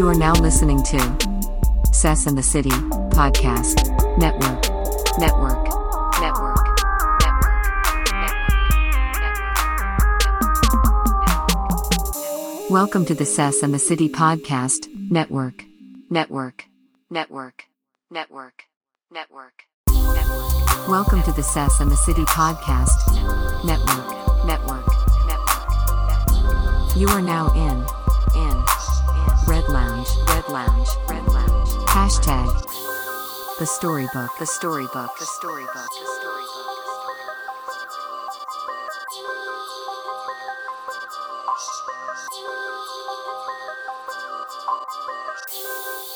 You are now listening to Sess and the City Podcast Network. Network. Network. Network. Welcome to the Sess and the City Podcast Network. Network. Network. Network. Network. Network. Welcome to the Sess and the City Podcast Network. Network. Network. You are now in. Red Lounge, Red Lounge, Red Lounge. Hashtag the storybook, the storybook, the storybook, the storybook.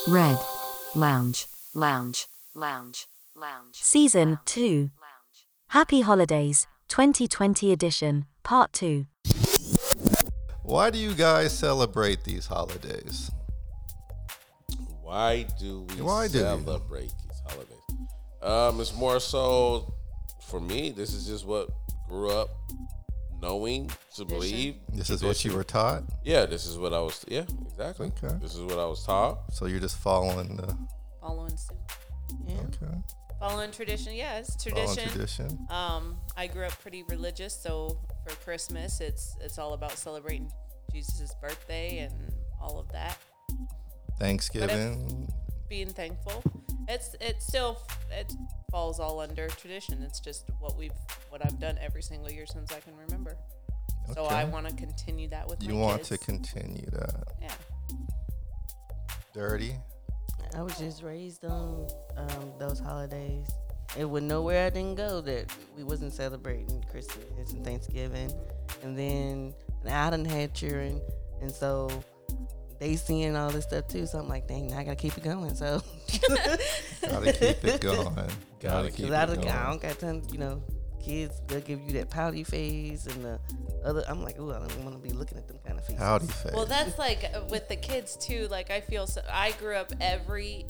Red Lounge, Lounge, Lounge, Lounge. Season 2. Happy Holidays 2020 edition, Part 2. Why do you guys celebrate these holidays? Why do we Why do you? celebrate these holidays? Um, it's more so for me. This is just what grew up knowing to believe. This is what you were taught, Yeah, this is what I was. Yeah, exactly. Okay. This is what I was taught. so you're just following the following suit. Yeah. okay Following tradition, yes, following tradition. tradition. Um, I grew up pretty religious, so for Christmas, it's it's all about celebrating Jesus' birthday and all of that. Thanksgiving. Being thankful. It's it still it falls all under tradition. It's just what we've what I've done every single year since I can remember. So I want to continue that with You want kids. to continue that. yeah. Dirty. I was just raised on um, those holidays. It was nowhere I didn't go that we wasn't celebrating Christmas and Thanksgiving. And then now I done had children, and so they seeing all this stuff too. So I'm like, dang, now I gotta keep it going. So Gotta keep it going. Gotta keep it I don't, going. I don't got time, you know, kids they'll give you that pouty face and the other. I'm like, ooh, I don't want to be looking at them kind of faces. Howdy face. Well, that's like uh, with the kids too. Like I feel so. I grew up every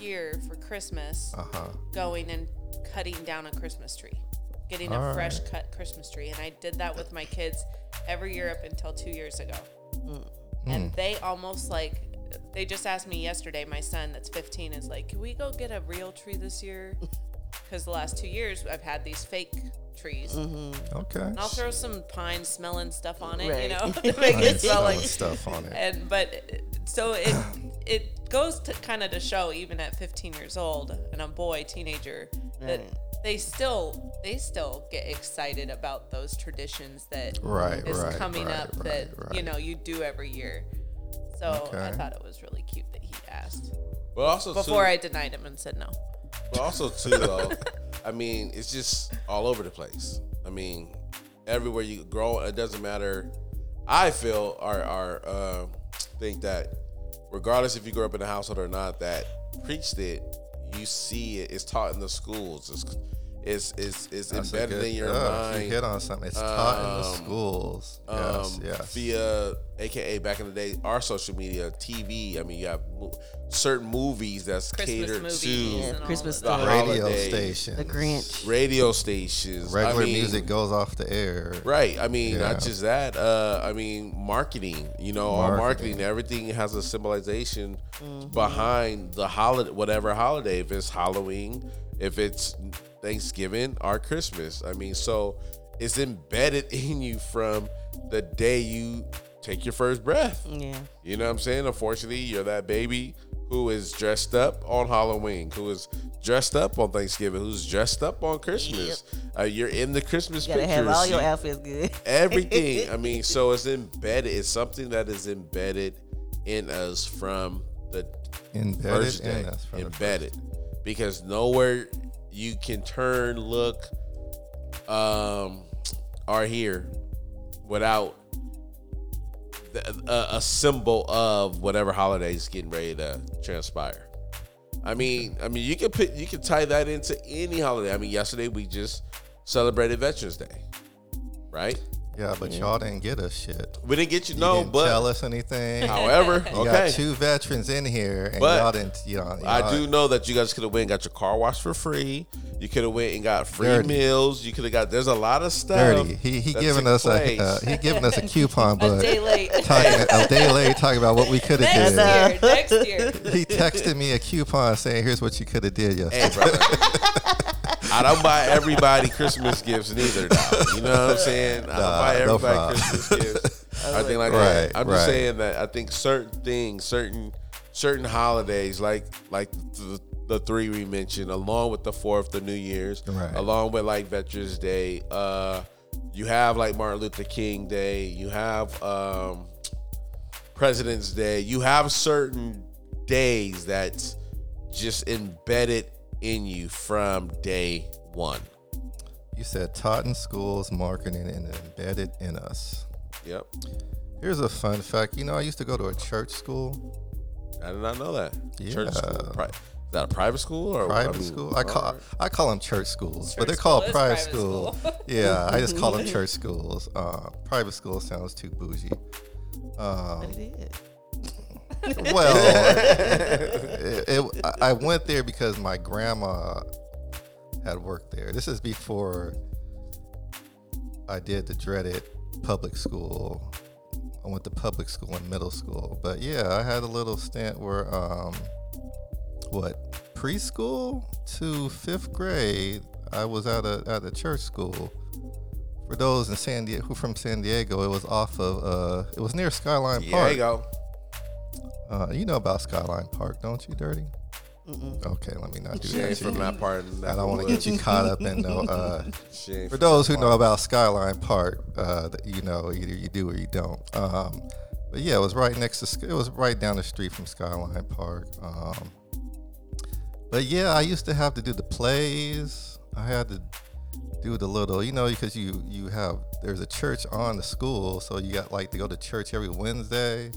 year for Christmas uh huh. going and cutting down a Christmas tree, getting a fresh right. cut Christmas tree, and I did that with my kids every year up until two years ago. Hmm. And they almost like they just asked me yesterday. My son, that's 15, is like, "Can we go get a real tree this year?" Because the last two years I've had these fake trees. Mm-hmm. Okay. And I'll throw some pine smelling stuff on it, you know, to make I it smell smelling like stuff on it. and but so it it goes to kind of to show even at 15 years old and a boy teenager that Right. they still they still get excited about those traditions that Right, is right, coming right, up right, that you know you do every year so i thought it was really cute that he asked But also before too, i denied him and said no But also too though, I mean, it's just all over the place. I mean, everywhere you grow, it doesn't matter. I feel or or uh, think that regardless if you grew up in a household or not that preached it, you see it. It's taught in the schools. It's it's it's, it's That's embedded good- in your You mind. hit on something. It's taught in the Um, schools. Yes, um, yes. via AKA back in the day, our social media, TV. I mean, you have mo- certain movies that's Christmas catered movies to and Christmas of the that. Radio stations. The Grinch. radio stations. I Regular mean, music goes off the air. Right. I mean, Yeah. not just that. Uh, I mean, marketing. You know, all Marketing. marketing. Everything has a symbolization behind the holiday, whatever holiday. If it's Halloween, if it's Thanksgiving or Christmas. I mean, so it's embedded in you from the day you take your first breath. Yeah. You know what I'm saying? Unfortunately, you're that baby who is dressed up on Halloween, who is dressed up on Thanksgiving, who's dressed up on Christmas. Uh, you're in the Christmas You gotta pictures. have all your outfits good. everything. I mean, so it's embedded. It's something that is embedded in us from the Embedded first day. in us from the embedded, because nowhere you can turn, look, um, are here without a, a symbol of whatever holiday is getting ready to transpire. I mean, I mean, you can put you can tie that into any holiday. I mean, yesterday we just celebrated Veterans Day, right? Yeah, but y'all didn't get us shit. We didn't get you, You no, didn't but tell us anything. however, You okay. got two veterans in here, and But y'all didn't. You know, I y'all- do know that you guys could have went and got your car washed for free. You could have went and got free Dirty. meals. You could have got. There's a lot of stuff. dirty. He he that giving us place. a uh, he giving us a coupon, A but day late. talking, a day late talking about what we could have next did. year. Next year. He texted me a coupon saying, "Here's what you could have did yesterday." Hey, brother. I don't buy everybody Christmas gifts neither. Now, you know what I'm saying? I don't buy no everybody problem. Christmas gifts. I think like Right, that. I'm just saying that I think certain things, certain certain holidays, like like the, the three we mentioned, along with the Fourth, the New Year's, Right. along with like Veterans Day. Uh, you have like Martin Luther King Day. You have um, President's Day. You have certain days that's just embedded in you from day one. You said taught in schools, marketing, and embedded in us. Yep. Here's a fun fact. You know, I used to go to a church school, I did not know that. Church school. Pri- is that a private school or private I mean, school. I call alright. I call them church schools, but they're school called is private, private school. school. yeah, I just call them church schools. Uh, private school sounds too bougie. Um, But it is. well, it, it, I- I went there because my grandma had worked there. This is before I did the dreaded public school. I went to public school in middle school, but yeah, I had a little stint where, um, what preschool to fifth grade, I was at a at a church school. For those in San Diego who from San Diego, it was off of uh, it was near Skyline There Park. you go. Uh, you know about Skyline Park, don't you, Dirty? Mm-mm. Okay, let me not do She that. ain't from that part. I don't want to get you caught up in no. Uh, for those who know about Skyline Park, uh, you know either you do or you don't. Um, but yeah, it was right next to. It was right down the street from Skyline Park. Um, but yeah, I used to have to do the plays. I had to do the little, you know, because you you have there's a church on the school, so you got like to go to church every Wednesday.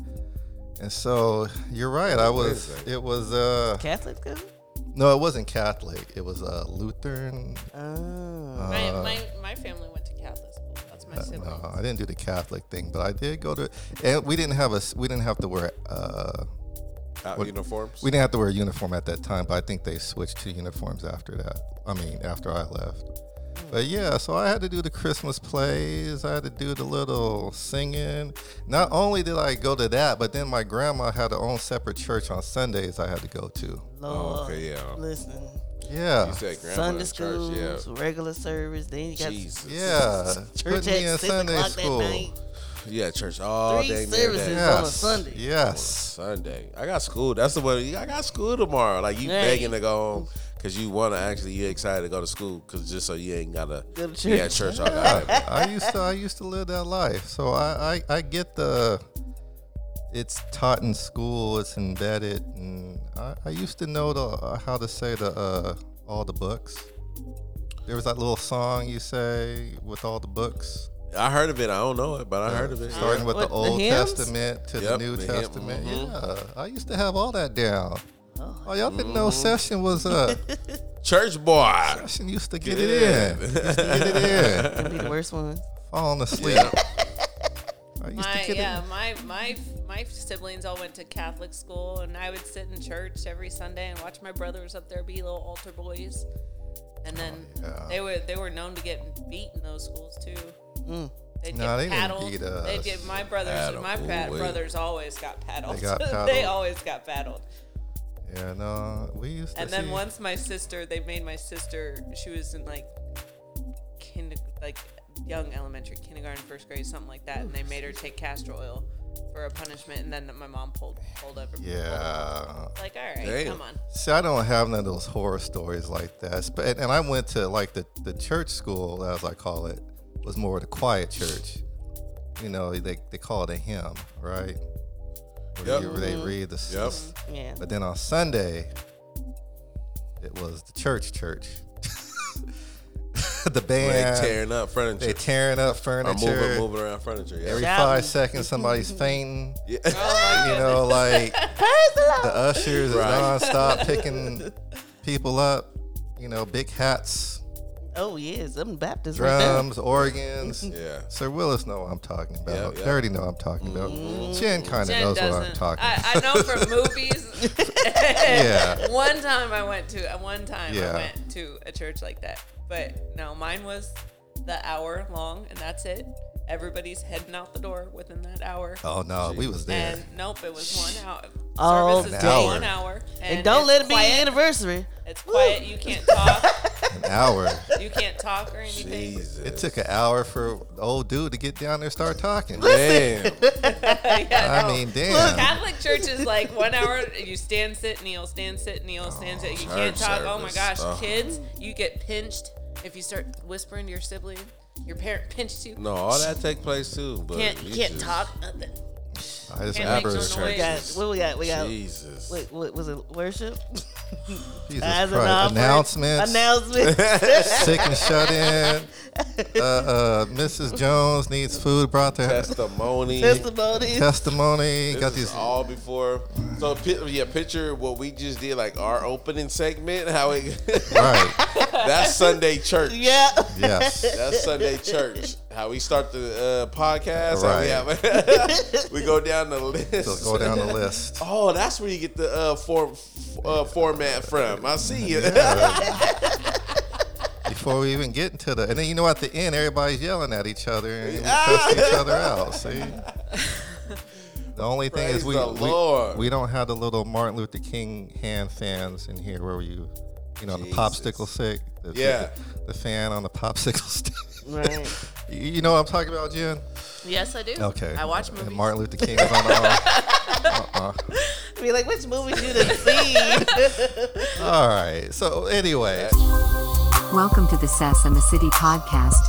And so you're right. I was. It was. uh Catholic school? No, it wasn't Catholic. It was uh, Lutheran. Oh. My, Uh, my, my family went to Catholic school. That's my Uh, siblings. no, I didn't do the Catholic thing, but I did go to. And we didn't have a. s- We didn't have to wear. Uh, Out What- uniforms. we didn't have to wear a uniform at that time, but I think they switched to uniforms after that. I mean, after I left. But yeah, so I had to do the Christmas plays. I had to do the little singing. Not only did I go to that, but then my grandma had her own separate church on Sundays. I had to go to. Lord. Oh, okay, yeah. Listen. Yeah. You said grandma Sunday school, yeah. regular service, then you got Jesus. Yeah. church Put me in at six Sunday o'clock school. that night. Yeah, church all Three day, services. day. on a Sunday. Yes. Sunday. I got school. That's the way. I got school tomorrow. Like you Right. begging to go home because you want to actually. You excited to go to school because just so you ain't gotta Go to be at church. church all day. I used to I used to live that life. So I, I, I get the it's taught in school, it's embedded and I, I used to know the uh, how to say the uh, all the books. There was that little song you say with all the books. I heard of it. I don't know it, but I heard of it. Starting yeah. with What, the the Old hymns? Testament to the New the Testament. mhm. Yeah. I used to have all that down. Oh. Oh, y'all didn't know session was a church boy. session used to get Get it in. Used to get it in. Can be the worst one. Falling asleep. I used My yeah, it. my my my siblings all went to Catholic school, and I would sit in church every Sunday and watch my brothers up there be little altar boys. And then Oh, yeah. they were they were known to get beat in those schools too. Mm. They'd No, they get didn't paddled. beat They'd get my brothers. Paddle, my ooh, brothers always got paddled. They got they always got paddled. Yeah, no, we used to And then see- once my sister, they made my sister. She was in like kind like young elementary, kindergarten, first grade, something like that, and they made her take castor oil for a punishment. And then my mom pulled pulled over. Yeah. Like, all right, Damn. come on. See, I don't have none of those horror stories like that. And and I went to like the, the church school, as I call it, was more the quiet church. You know, they, they call it a hymn, right? Where Yep. you- they read the. s- Yep. Yeah. But then on Sunday, it was the church church. the They band. tearing up furniture. they tearing up furniture. or furniture. moving, moving around furniture. Yeah. Every Shouting. five seconds, somebody's fainting. yeah. You know, like the ushers is Right. nonstop picking people up. You know, big hats, Oh yes, I'm Baptist. right there. drums, organs. Yeah. Sir Willis know what I'm talking about. Yep, They yep. already know what I'm talking about. Jen kind of Jen knows what I'm talking I, about. I know from movies. Yeah. One time I went to uh, one time Yeah. I went to a church like that, but no, mine was the hour long, and that's it. Everybody's heading out the door within that hour. Oh no, we was there. And nope, it was one hour. Oh, Service is An hour. one hour. And, And don't let it's it be your quiet. anniversary. It's quiet. You can't talk. An hour. you can't talk or anything. Jesus. It took an hour for old dude to get down there and start talking. Damn. Yeah, I no. mean, damn. Catholic church is like one hour. You stand, sit, kneel, stand, sit, kneel, oh, stand, sit. You can't church talk. Oh my gosh, Oh. kids, you get pinched if you start whispering to your sibling. Your parent pinched you. No, all that take place too. But can't you can't just- talk nothing. I just Can't remember make no church. We got what we got. We got. Jesus. What, what was it? Worship. Jesus As an Christ. offering. Announcements. Announcements. Sick and shut in. Uh, uh, Mrs. Jones needs food brought to her. Testimony. Testimonies. Testimony. This Got is these. all before. So pi- yeah, picture what we just did, like our opening segment. How it Right. that's Sunday church. yeah. Yes. That's Sunday church. How we start the uh, podcast. Right. How we, have, we go down the list. So go down the list. Oh, that's where you get the uh, form, uh, format from. I see you. Before we even get into the, and then you know at the end everybody's yelling at each other and we cuss each other out. See. The only thing is we, we we don't have the little Martin Luther King hand fans in here where you, you know, the popsicle stick. The, Yeah. The, the fan on the popsicle stick. Right. You you know what I'm talking about, Jen? Yes, I do. Okay. I watch And movies. Martin Luther King is on the. Uh, uh, Be like, which movies you done see? all right. So anyway, Welcome to the Sess and the City Podcast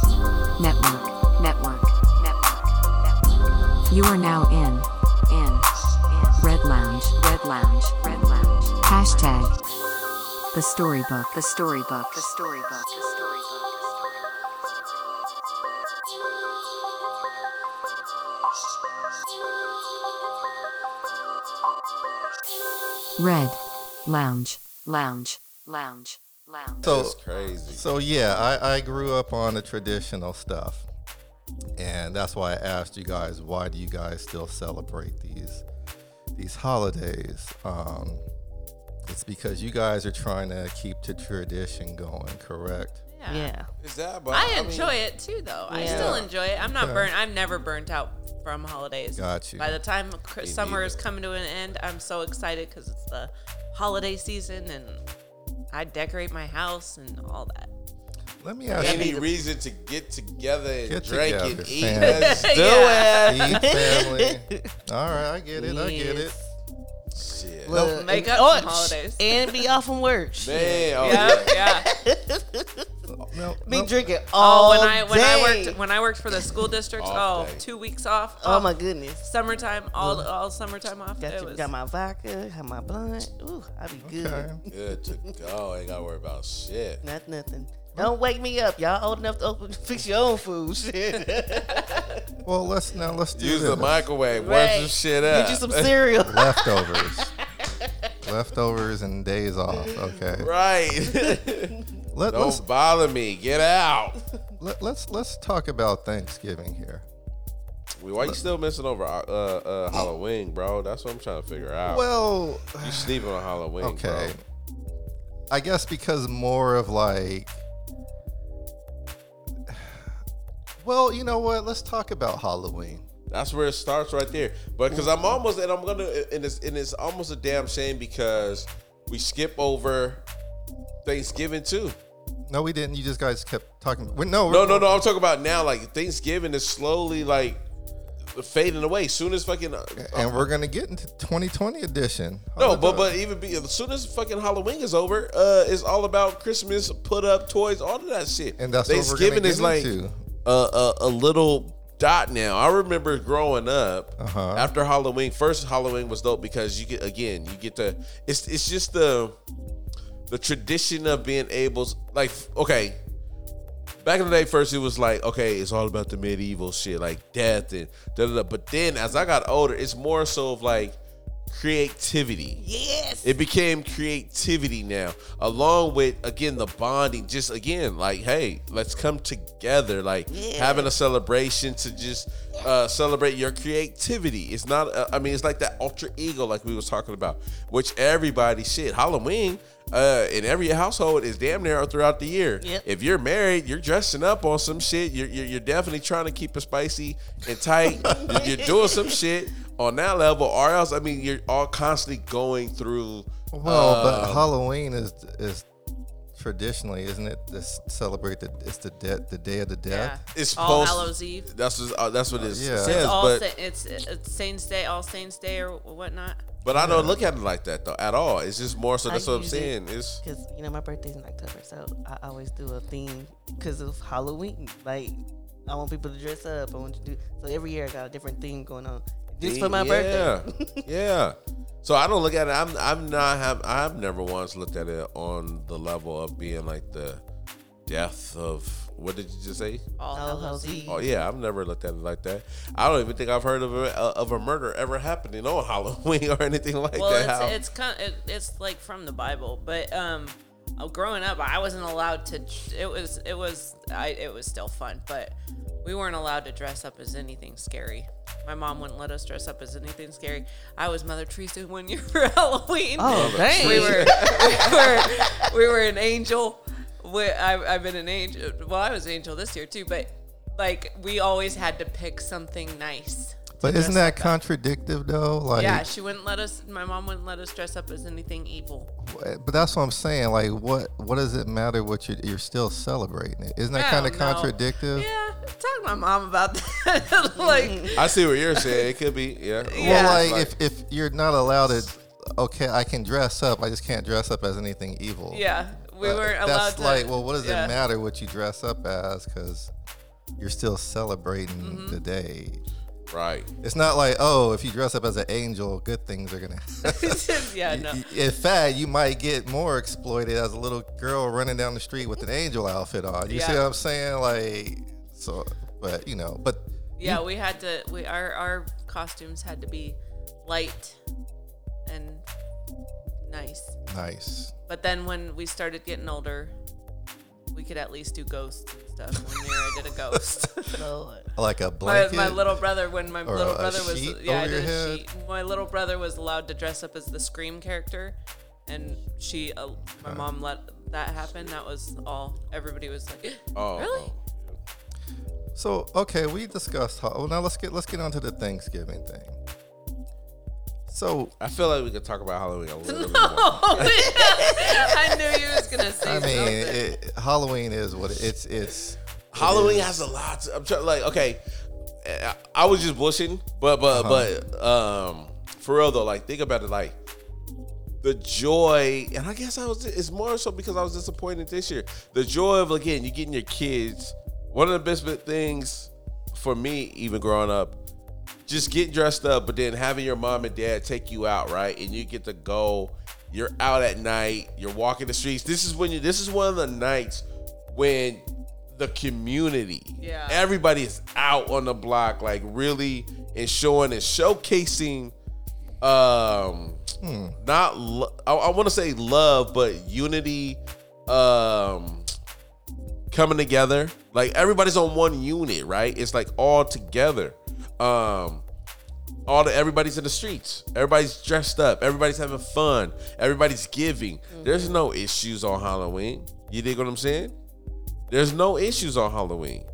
Network. Network. Network. Network. You are now in. In. in Red Lounge. Red Lounge. Red Lounge. Hashtag. The storybook. The storybook. The storybook. The storybook. Red Lounge. Lounge. Lounge. Lounge. so That's crazy. So yeah, I, I grew up on the traditional stuff, and that's why I asked you guys, why do you guys still celebrate these these holidays? Um, it's because you guys are trying to keep the tradition going, correct? Yeah. Is that? But I mean, enjoy it too, though. I still enjoy it. I'm not Okay. burnt. I'm never burnt out from holidays. Got you. By the time cr- Me summer is coming to an end, I'm so excited because it's the holiday season and I decorate my house and all that. Let me ask Any you, reason to get together and Get drink together, and eat? fam. Let's do Yeah. it. eat family. All right, I get it. I get it. Shit. Look, Make up some oh, holidays. And be off from work. Man, oh, Yeah, yeah. yeah. No, Be no. drinking Oh, all when I when I day. worked when I worked for the school district, Off oh, day. two weeks off. Oh, oh my goodness. Summertime, all all summertime off. Got, you, was, got my vodka, have my blunt. Ooh, I be good. Okay. Good to go. Ain't gotta worry about shit. Not nothing. Don't wake me up. Y'all old enough to open fix your own food. Shit. Well, let's now let's do Use this. the microwave. Warm Right. some shit up. Get you some cereal. leftovers. leftovers and days off. Okay. right. Let, Don't bother me. Get out. let, let's let's talk about Thanksgiving here. Why you still missing over uh, uh, Halloween, bro? That's what I'm trying to figure out. Well, you sleeping on Halloween, okay. bro. I guess because more of like Well, you know what? Let's talk about Halloween. That's where it starts right there. But because I'm almost, and I'm gonna, and it's, and it's almost a damn shame because we skip over Thanksgiving too. No, we didn't. You just guys kept talking. No, No, no, no. I'm talking about now. Like Thanksgiving is slowly like fading away. Soon as fucking uh, And we're gonna get into 2020 edition. no, but but even be as soon as fucking Halloween is over, uh, it's all about Christmas, put up toys, all of that shit. And that's Thanksgiving is like a, a a little dot now. I remember growing up Uh-huh. after Halloween. First Halloween was dope because you get again you get the it's it's just the the tradition of being able like okay back in the day first it was like okay it's all about the medieval shit like death and da da da but then as i got older it's more so of like creativity. Yes. It became creativity now, along with again the bonding. Just again, like, hey, let's come together. Like Yeah. having a celebration to just uh, celebrate your creativity. It's not. Uh, I mean, it's like that ultra ego, like we was talking about, which everybody shit. Halloween. Uh, in every household is damn near throughout the year. Yep. If you're married, you're dressing up on some shit. You're, you're, you're definitely trying to keep it spicy and tight. you're, you're doing some shit on that level, or else, I mean, you're all constantly going through. Well, but um, Halloween is is traditionally, isn't it? This celebrate the it's the dead the day of the Yeah. dead. It's All supposed- Hallows Eve. That's what, uh, that's what it Yeah. says. It's all but sa- it's, it's Saints Day, All Saints Day, or whatnot. but I don't look at it like that though at all. It's just more so. I That's what I'm use it saying. It's Because, you know, my birthday's in October, so I always do a theme because of Halloween. Like, I want people to dress up. I want to do. So every year I got a different theme going on. Just for my yeah, birthday. yeah. So I don't look at it. I'm I'm not have I've never once looked at it on the level of being like the death of what did you just say? All All Hallows Hallows Eve. Eve. Oh yeah, I've never looked at it like that. I don't even think I've heard of a of a murder ever happening on Halloween or anything like Well, that. it's it's kind it, it's like from the Bible, but um, uh, growing up, I wasn't allowed to. It was it was I it was still fun, but we weren't allowed to dress up as anything scary. My mom wouldn't let us dress up as anything scary. I was Mother Teresa one year for Halloween. Oh, dang. we were we were we were an angel. We, I, I've been an angel. Well, I was an angel this year too, but like we always had to pick something nice. To But isn't dress that up as. contradictive though? Like, Yeah, she wouldn't let us. My mom wouldn't let us dress up as anything evil. but that's what I'm saying. Like, what what does it matter what you you're still celebrating it? Isn't that kind of don't contradictive? Yeah, talk to my mom about that. like, I see what you're saying. It could be, yeah. Yeah. Well, like, if if you're not allowed to, okay, I can dress up. I just can't dress up as anything evil. yeah, we But weren't allowed That's like, well, what does yeah. it matter what you dress up as? Because you're still celebrating Mm-hmm. the day. Right. It's not like, oh, if you dress up as an angel, good things are gonna. yeah, no. In fact, you might get more exploited as a little girl running down the street with an angel outfit on. You see what I'm saying? Like, so, but you know, but Yeah, we had to. We our our costumes had to be light and nice. nice. But then when we started getting older, we could at least do ghosts and stuff. One year I did a ghost. Like a my, blanket. my little brother, when my Or little a brother was sheet yeah, I over your did a head? sheet. My little brother was allowed to dress up as the Scream character, and she, uh, my mom let that happen. That was all. Everybody was like, Oh, Really? oh. So okay, we discussed. How, well, now let's get let's get on to the Thanksgiving thing. So I feel like we could talk about Halloween a little bit more. I knew you was gonna say I mean, it, Halloween is what it, it's it's. Halloween is. has a lot. To, I'm trying like okay, I, I was just bushing, but but Uh-huh. but um for real though, like think about it, like the joy, and I guess I was. It's more so because I was disappointed this year. The joy of again, you getting your kids. One of the best things for me, even growing up, just getting dressed up, but then having your mom and dad take you out, right? And you get to go. You're out at night. You're walking the streets. This is when you. This is one of the nights when the community, Yeah. everybody is out on the block, like really and showing and showcasing. Um, not lo- I, I want to say love, but unity. Um, coming together. Like everybody's on one unit, right? It's like all together. Um all the everybody's in the streets. Everybody's dressed up. Everybody's having fun. Everybody's giving. There's no issues on Halloween. You dig what I'm saying? There's no issues on Halloween.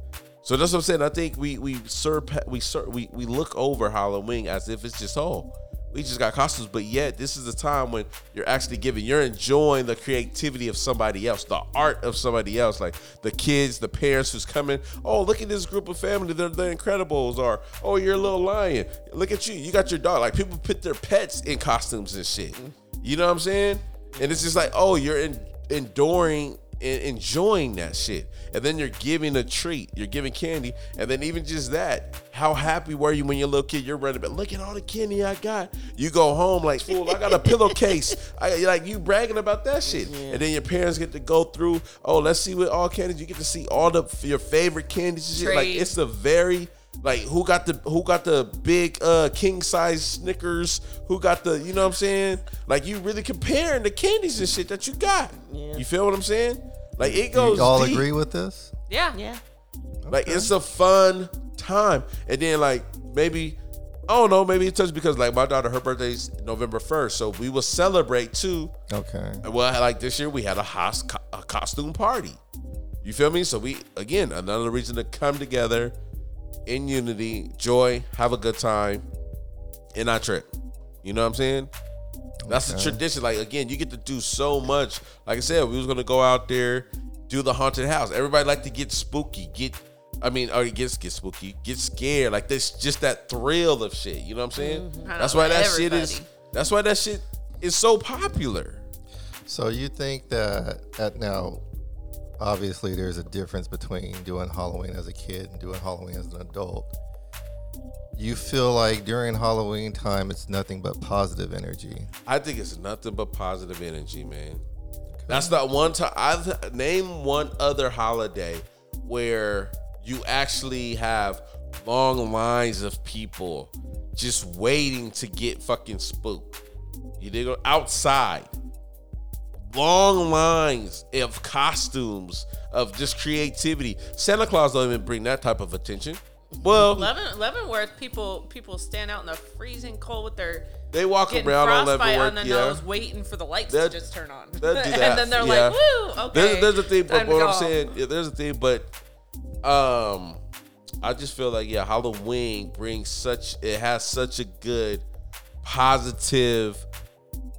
So that's what I'm saying. I think we we surpa- we sur- we we look over Halloween as if it's just oh we just got costumes, but yet this is the time when you're actually giving, you're enjoying the creativity of somebody else, the art of somebody else, like the kids, the parents who's coming. Oh, look at this group of family, they're the Incredibles, or oh, you're a little lion. Look at you, you got your dog. Like people put their pets in costumes and shit. You know what I'm saying? And it's just like, oh, you're in, enduring and enjoying that shit. And then you're giving a treat, you're giving candy, and then even just that, how happy were you when you're a little kid? You're running, but look at all the candy I got. You go home like, fool, I got a pillowcase. I like you bragging about that shit, and then your parents get to go through. Oh, let's see what all candies. You get to see all the your favorite candies. And shit. Like it's a very Like who got the who got the big uh king size Snickers? Who got the you know what I'm saying? Like you really comparing the candies and shit that you got. Yeah. You feel what I'm saying? Like it goes. You all deep. agree with this? Yeah. Yeah. Like it's a fun time. And then like maybe I don't know, maybe it's just because like my daughter, her birthday's November first, so we will celebrate too. Okay. Well, like this year we had a, host, a costume party. You feel me? So we again another reason to come together in unity, joy, have a good time, and not trip. You know what I'm saying? That's the tradition. Like again, you get to do so much. Like I said, we was gonna go out there, do the haunted house. Everybody like to get spooky, get I mean, or get get spooky, get scared. Like this, just that thrill of shit. You know what I'm saying? Mm-hmm. I That's why that shit is. That's why that shit is so popular. So you think that at now, obviously, there's a difference between doing Halloween as a kid and doing Halloween as an adult. You feel like during Halloween time, it's nothing but positive energy. I think it's nothing but positive energy, man. That's not one time. I name one other holiday where you actually have long lines of people just waiting to get fucking spooked. You dig? Outside, long lines of costumes of just creativity. Santa Claus don't even bring that type of attention. Well, Leaven, Leavenworth people people stand out in the freezing cold with their they walk around on Leavenworth. on the yeah. nose, waiting for the lights to just turn on. they'll do that, and then they're yeah. like, "Woo, okay." There's, there's a thing, but what I'm saying, yeah, there's a thing, but um, I just feel like yeah, Halloween brings such it has such a good positive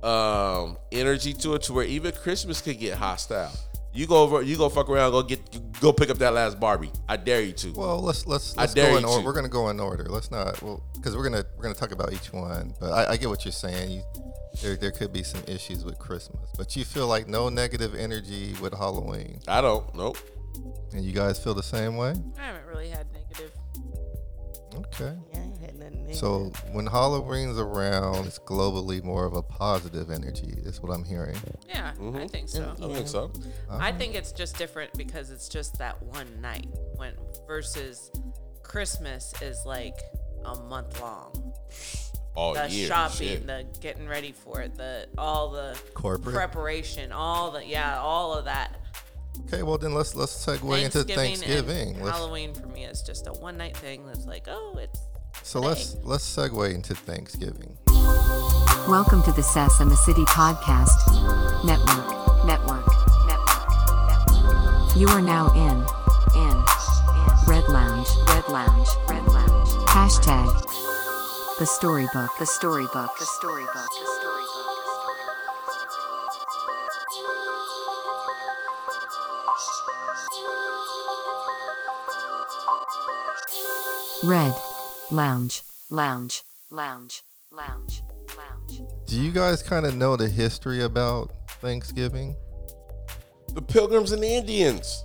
um energy to it to where even Christmas could get hostile. You go over, you go fuck around, go get, go pick up that last Barbie. I dare you to. Well, let's let's let's dare go in order. We're gonna go in order. Let's not well because we're gonna we're gonna talk about each one. But I, I get what you're saying. You, there there could be some issues with Christmas, but you feel like no negative energy with Halloween, I don't. Nope. and you guys feel the same way. I haven't really had negative. Okay. Yeah, I ain't had nothing. negative. So when Halloween's around, it's globally more of a positive energy. Is what I'm hearing. Yeah, I Mhm. think so. I think so. I think it's just different because it's just that one night when versus Christmas is like a month long. All the year. shopping, shit. the getting ready for it, the all the Corporate. preparation, all the yeah, all of that. Okay. Well, then let's let's segue into Thanksgiving. and Let's, Halloween for me is just a one night thing that's like, oh, it's so let's let's segue into Thanksgiving. Welcome to the Sass and the City Podcast Network. Network. Network. You are now in, in, in Red Lounge. Red Lounge. Red Lounge. Hashtag the storybook. The storybook. The storybook. The storybook. Red Lounge. Lounge. Lounge. Lounge. Lounge. Do you guys kind of know the history about Thanksgiving? the Pilgrims and the Indians.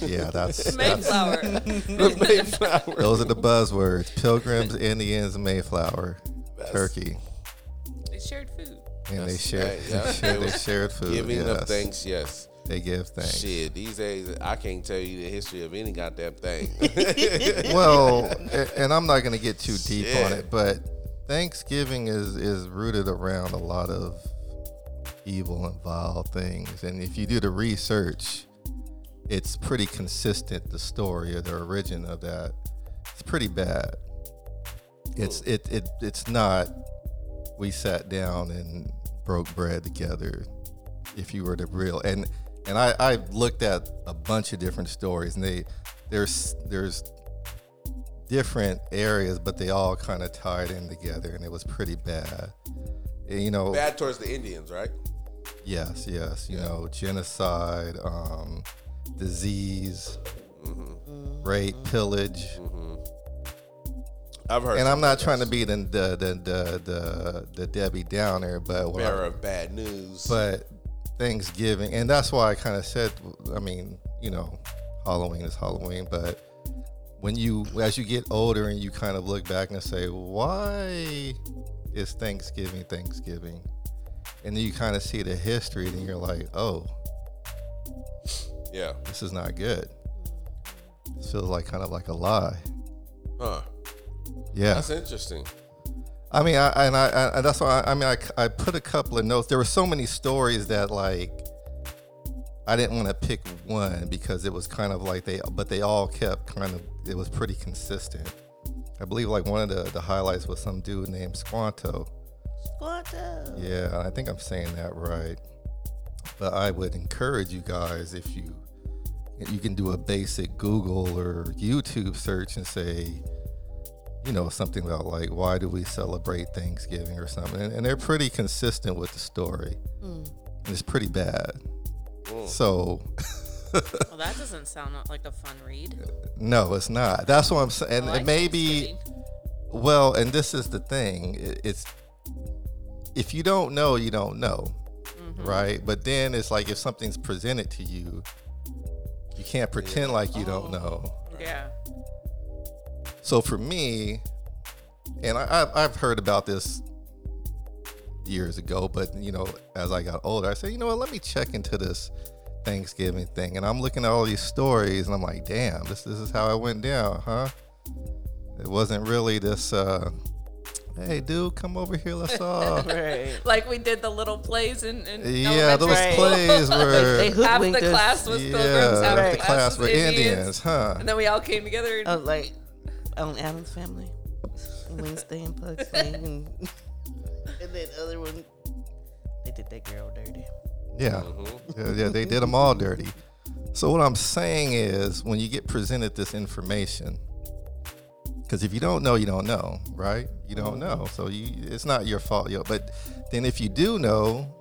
Yeah, that's, that's Mayflower. the Mayflower. those are the buzzwords: Pilgrims, Indians, Mayflower, Turkey, they shared food. and they That's shared right, yeah. they shared, they shared food. Giving yes. of thanks, yes. They give thanks. Shit, these days I can't tell you the history of any goddamn thing. Well, and I'm not going to get too deep on it, but Thanksgiving is is rooted around a lot of evil and vile things, and if you do the research, it's pretty consistent. The story or the origin of that, it's pretty bad. It's it it it's not. We sat down and broke bread together. If you were the real and and I I looked at a bunch of different stories and they there's there's different areas, but they all kind of tied in together, and it was pretty bad. And, you know, Bad towards the Indians, right? yes, yes, you know, genocide, um, disease, rape, pillage. I've heard. And I'm not trying to be the the the the, the, the Debbie Downer, but I- bearer of bad news. but Thanksgiving, and that's why I kind of said, I mean, you know, Halloween is Halloween, but when you, as you get older and you kind of look back and say, why is Thanksgiving Thanksgiving? And then you kind of see the history, and you're like, oh, yeah, this is not good. This feels like kind of like a lie. Huh. Yeah. That's interesting. I mean, I and I, I that's why I, I mean I, I put a couple of notes. There were so many stories that like I didn't want to pick one because it was kind of like they, but they all kept kind of. It was pretty consistent. I believe like one of the the highlights was some dude named Squanto. Squanto. Yeah, I think I'm saying that right. But I would encourage you guys if you you can do a basic Google or YouTube search and say, you know, something about like why do we celebrate Thanksgiving or something, and, and they're pretty consistent with the story. Mm. And it's pretty bad. Mm. So Well, that doesn't sound like a fun read. no, it's not. That's what I'm saying. And I like it may be well, and this is the thing. It's if you don't know, you don't know, Mm-hmm. right? But then it's like if something's presented to you, you can't pretend like you don't know. Yeah. So for me, and I, I've, I've heard about this years ago, but you know, as I got older, I said, you know what, let me check into this Thanksgiving thing. And I'm looking at all these stories and I'm like, damn, this, this is how I went down, huh? It wasn't really this, uh, hey, dude, come over here, let's all. Right. Like we did the little plays in, in yeah, those elementary school. plays were. They half the class was pilgrims, yeah, half Right. the class were Indians, huh? And then we all came together. And, Oh, like on Addams Family, Wednesday and Pugsley, and, and then other one, they did that girl dirty. Yeah. Mm-hmm. yeah, yeah, they did them all dirty. So what I'm saying is, when you get presented this information, because if you don't know, you don't know, right? You don't know, so you it's not your fault. Yo. But then if you do know,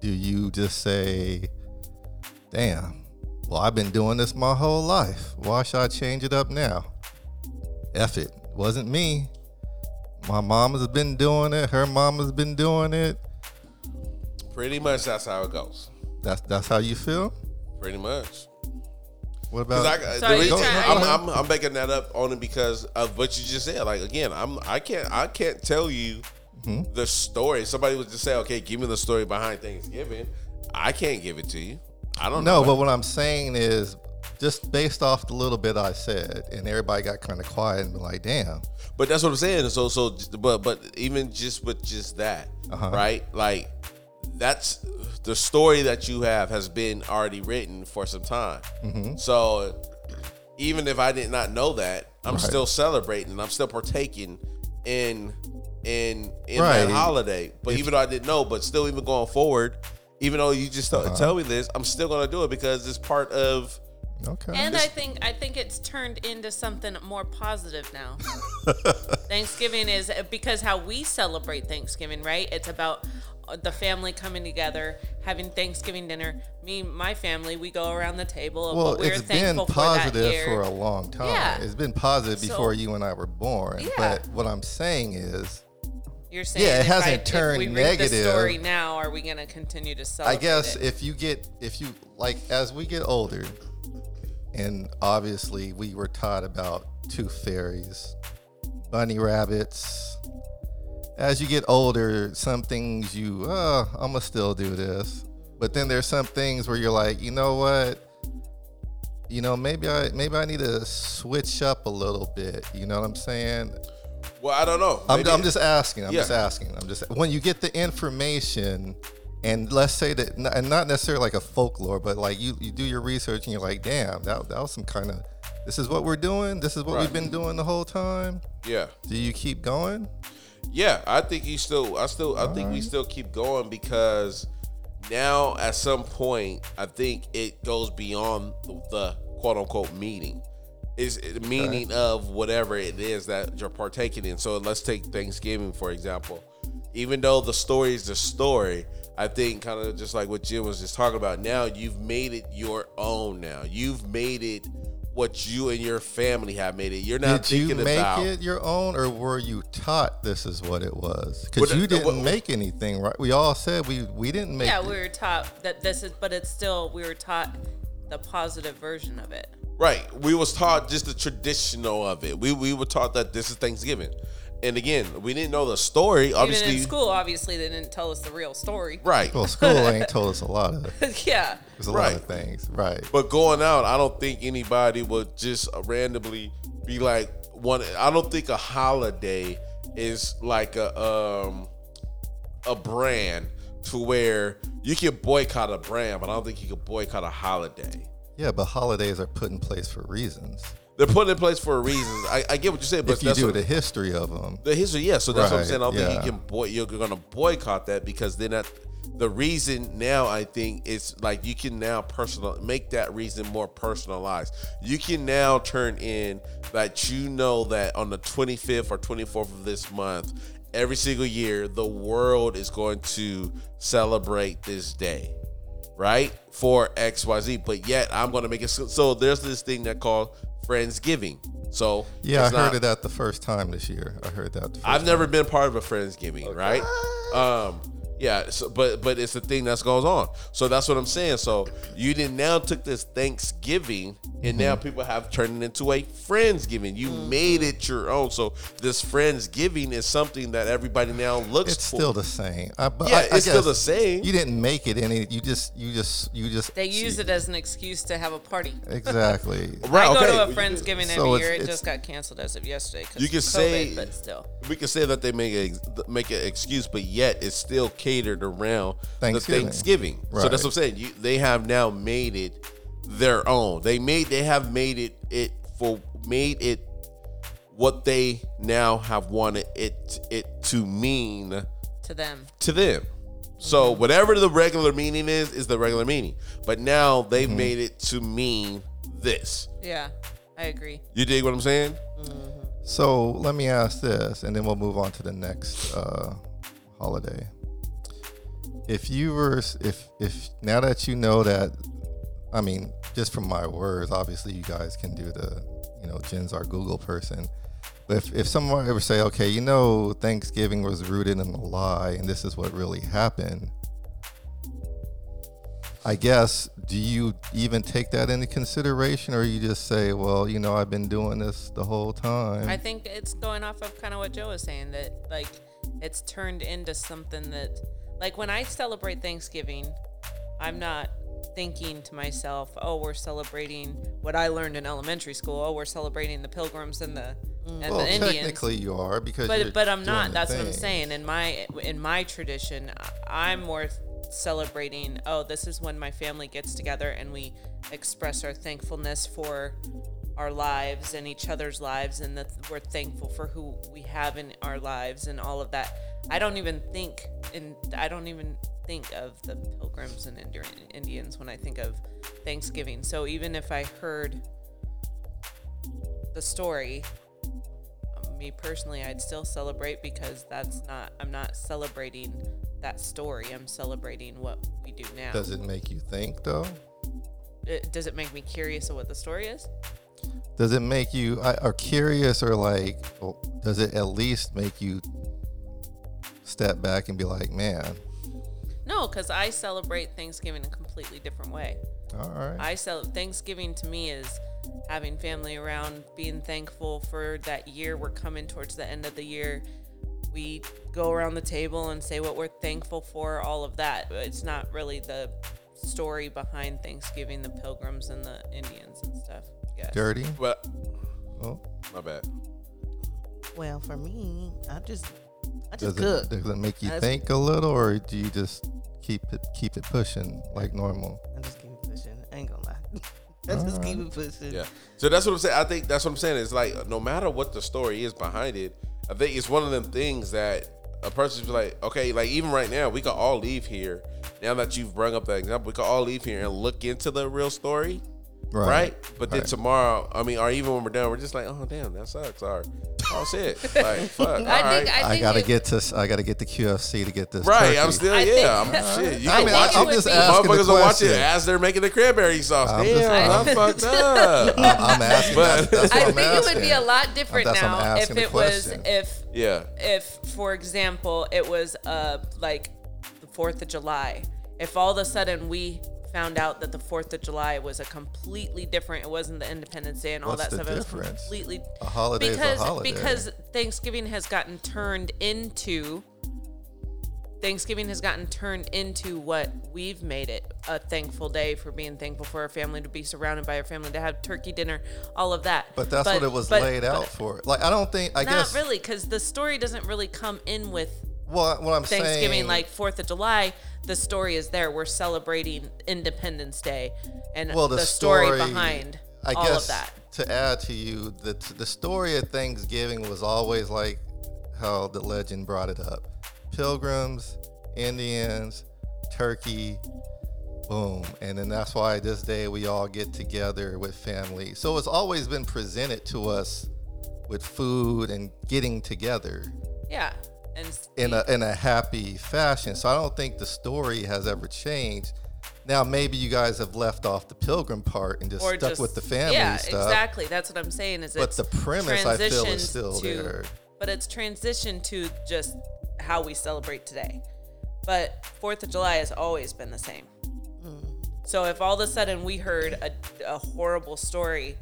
do you just say, "Damn, well I've been doing this my whole life. Why should I change it up now?" F it, wasn't me. My mom has been doing it. Her mom has been doing it. Pretty much that's how it goes. That's that's how you feel. Pretty much. What about? I, so the reason, trying, I'm, I'm, I'm making that up only because of what you just said. Like again, I'm I can't I can't tell you Mm-hmm. the story. Somebody was just say, okay, give me the story behind Thanksgiving. I can't give it to you. I don't No, know. but what I'm saying is just based off the little bit I said, and everybody got kind of quiet and like, damn. But that's what I'm saying. So so but but even just with just that, Uh-huh. right? Like that's the story that you have has been already written for some time. Mm-hmm. So even if I did not know that, I'm Right. still celebrating. And I'm still partaking in in in Right. that holiday. But If- even though I didn't know, but still even going forward, even though you just Uh-huh. tell me this, I'm still gonna do it because it's part of Okay. and I think I think it's turned into something more positive now. Thanksgiving is because how we celebrate Thanksgiving, right? It's about uh, the family coming together, having Thanksgiving dinner. Me, my family, we go around the table of well, what we're it's been thankful for that positive year. for a long time. Yeah. It's been positive So- before you and I were born. Yeah. But what I'm saying is, You're saying Yeah, it hasn't I, if turned we read negative. The story now, are we going to continue to celebrate? I guess it? if you get, if you, like, as we get older, and obviously we were taught about tooth fairies, bunny rabbits. As you get older, some things you, uh, I'm gonna still do this. But then there's some things where you're like, you know what? You know, maybe I maybe I need to switch up a little bit. You know what I'm saying? well, I don't know. I'm, I'm just asking. I'm Yeah. just asking. I'm just when you get the information, and let's say that, and not necessarily like a folklore, but like you you do your research and you're like, damn, that that was some kind of. This is what we're doing. This is what Right. we've been doing the whole time. yeah. Do you keep going? Yeah, I think you still. I still. I think we still keep going because now at some point, I think it goes beyond the quote unquote meaning. Is the meaning of whatever it is that you're partaking in. So let's take Thanksgiving for example. Even though the story is the story, I think kind of just like what Jim was just talking about. Now you've made it your own. Now you've made it what you and your family have made it. You're not Did you make about it your own, or were you taught this is what it was? Because you didn't what- make anything, right? We all said we we didn't make. yeah, it. we were taught that this is, but it's still we were taught the positive version of it. Right. We was taught just the traditional of it. We we were taught that this is Thanksgiving. And again, we didn't know the story. Obviously, Even in school, obviously, they didn't tell us the real story. right? Well, school ain't told us a lot of yeah. there's a Right. lot of things, right? But going out, I don't think anybody would just randomly be like one. I don't think a holiday is like a um a brand to where you can boycott a brand, but I don't think you can boycott a holiday. Yeah, but holidays are put in place for reasons. They're put in place for a reason. I, I get what you're saying, but If you that's do what, the history of them, the history, yeah. So that's what I'm saying. I don't think you can boy, you're gonna boycott that because then that the reason now I think is like you can now personal make that reason more personalized. You can now turn in that you know that on the 25th or 24th of this month, every single year, the world is going to celebrate this day right? For XYZ. But yet I'm gonna make it so, so there's this thing that called Friendsgiving. So yeah, I it's heard not- of that the first time this year. I heard that. The first I've never been part of a Friendsgiving, right? Um yeah, so, but but it's the thing that goes on. So that's what I'm saying. So you didn't now took this Thanksgiving and now Mm-hmm. people have turned it into a Friendsgiving. You made it your own. So this Friendsgiving is something that everybody now looks It's for. still the same. I, but Yeah, I, I it's still the same. You didn't make it any. You just, you just, you just. They use it as an excuse to have a party. exactly. Right, I go okay. to a You- Friendsgiving every So it's- year. It it's- just got canceled as of yesterday. You can of say- but still. we can say that they make a make an excuse, but yet it's still catered around Thanksgiving. the Thanksgiving. So that's what I'm saying. You, they have now made it their own. They made they have made it it for made it what they now have wanted it it to mean To them. to them. So whatever the regular meaning is is the regular meaning. But now they've Mm-hmm. made it to mean this. Yeah, I agree. You dig what I'm saying? So let me ask this, and then we'll move on to the next uh, holiday. If you were, if if now that you know that, I mean, just from my words, obviously you guys can do the, you know, Jen's our Google person. But if if someone ever say, okay, you know, Thanksgiving was rooted in a lie, and this is what really happened. I guess, do you even take that into consideration, or you just say, well, you know, I've been doing this the whole time? I think it's going off of kind of what Joe was saying that like it's turned into something that like when I celebrate Thanksgiving, I'm not thinking to myself, "Oh, we're celebrating what I learned in elementary school. Oh, we're celebrating the Pilgrims and the and well, the Indians." technically you are because. you're but but I'm not. That's what I'm saying. In my in my tradition, I'm more celebrating. Oh, this is when my family gets together and we express our thankfulness for our lives and each other's lives, and that we're thankful for who we have in our lives and all of that. I don't even think and I don't even think of the pilgrims and Indians when I think of Thanksgiving. So even if I heard the story, um, me personally, I'd still celebrate because that's not, I'm not celebrating that story. I'm celebrating what we do now. Does it make you think though? it, does it make me curious of what the story is? Does it make you or curious or like? Oh, does it at least make you step back and be like, man, No, because I celebrate Thanksgiving in a completely different way. all right, I cel- Thanksgiving to me is having family around, being thankful for that year. We're coming towards the end of the year. We go around the table and say what we're thankful for, all of that. It's not really the story behind Thanksgiving, the pilgrims and the Indians and stuff. Yes. dirty. But Oh, my bad. Well, for me, I just I does just it does it make you That's- think a little, or do you just keep it keep it pushing like normal? I just keep it pushing. I ain't gonna lie. I just keep it pushing. Yeah. So that's what I'm saying. I think that's what I'm saying. It's like no matter what the story is behind it, I think it's one of them things that a person's like, okay, like even right now, we could all leave here. Now that you've brought up that example, we could all leave here and look into the real story, right? But then right. tomorrow, I mean, or even when we're done, we're just like, oh damn, that sucks. Or oh shit, like fuck. All I think right. I, I, gotta it- get to I gotta get to QFC to get this. Right, I'm turkey. still I yeah. think- I'm shit. You I can mean, watch I'm it. just asking the Motherfuckers will watch it as they're making the cranberry sauce. I'm just- Damn, I'm fucked up. I- I'm asking. But- that's, that's I I'm think it would be a lot different That's now if it was if Yeah. if for example it was uh like the fourth of july if all of a sudden we found out that the Fourth of July was a completely different. It wasn't the Independence Day and all What's that stuff. It difference? was completely A holiday is a because holiday. because Thanksgiving has gotten turned into Thanksgiving has gotten turned into what we've made it a thankful day for being thankful for our family to be surrounded by our family to have turkey dinner all of that But that's what it was but- laid out but for. Like I don't think I not guess really because the story doesn't really come in with well what I'm Thanksgiving saying like Fourth of July. The story is there. We're celebrating Independence Day and well the, the, story, story behind I all guess of that. to add to you the the story of Thanksgiving was always like how the legend brought it up. Pilgrims, Indians, turkey, boom. And then that's why this day we all get together with family. So it's always been presented to us with food and getting together Yeah, in a in a happy fashion. So I don't think the story has ever changed. Now maybe you guys have left off the pilgrim part and just or stuck just with the family yeah, stuff. exactly. That's what I'm saying. Is But the premise, I feel, is still to- there. But it's transitioned to just how we celebrate today. But Fourth of July has always been the same. Mm. So if all of a sudden we heard a, a horrible story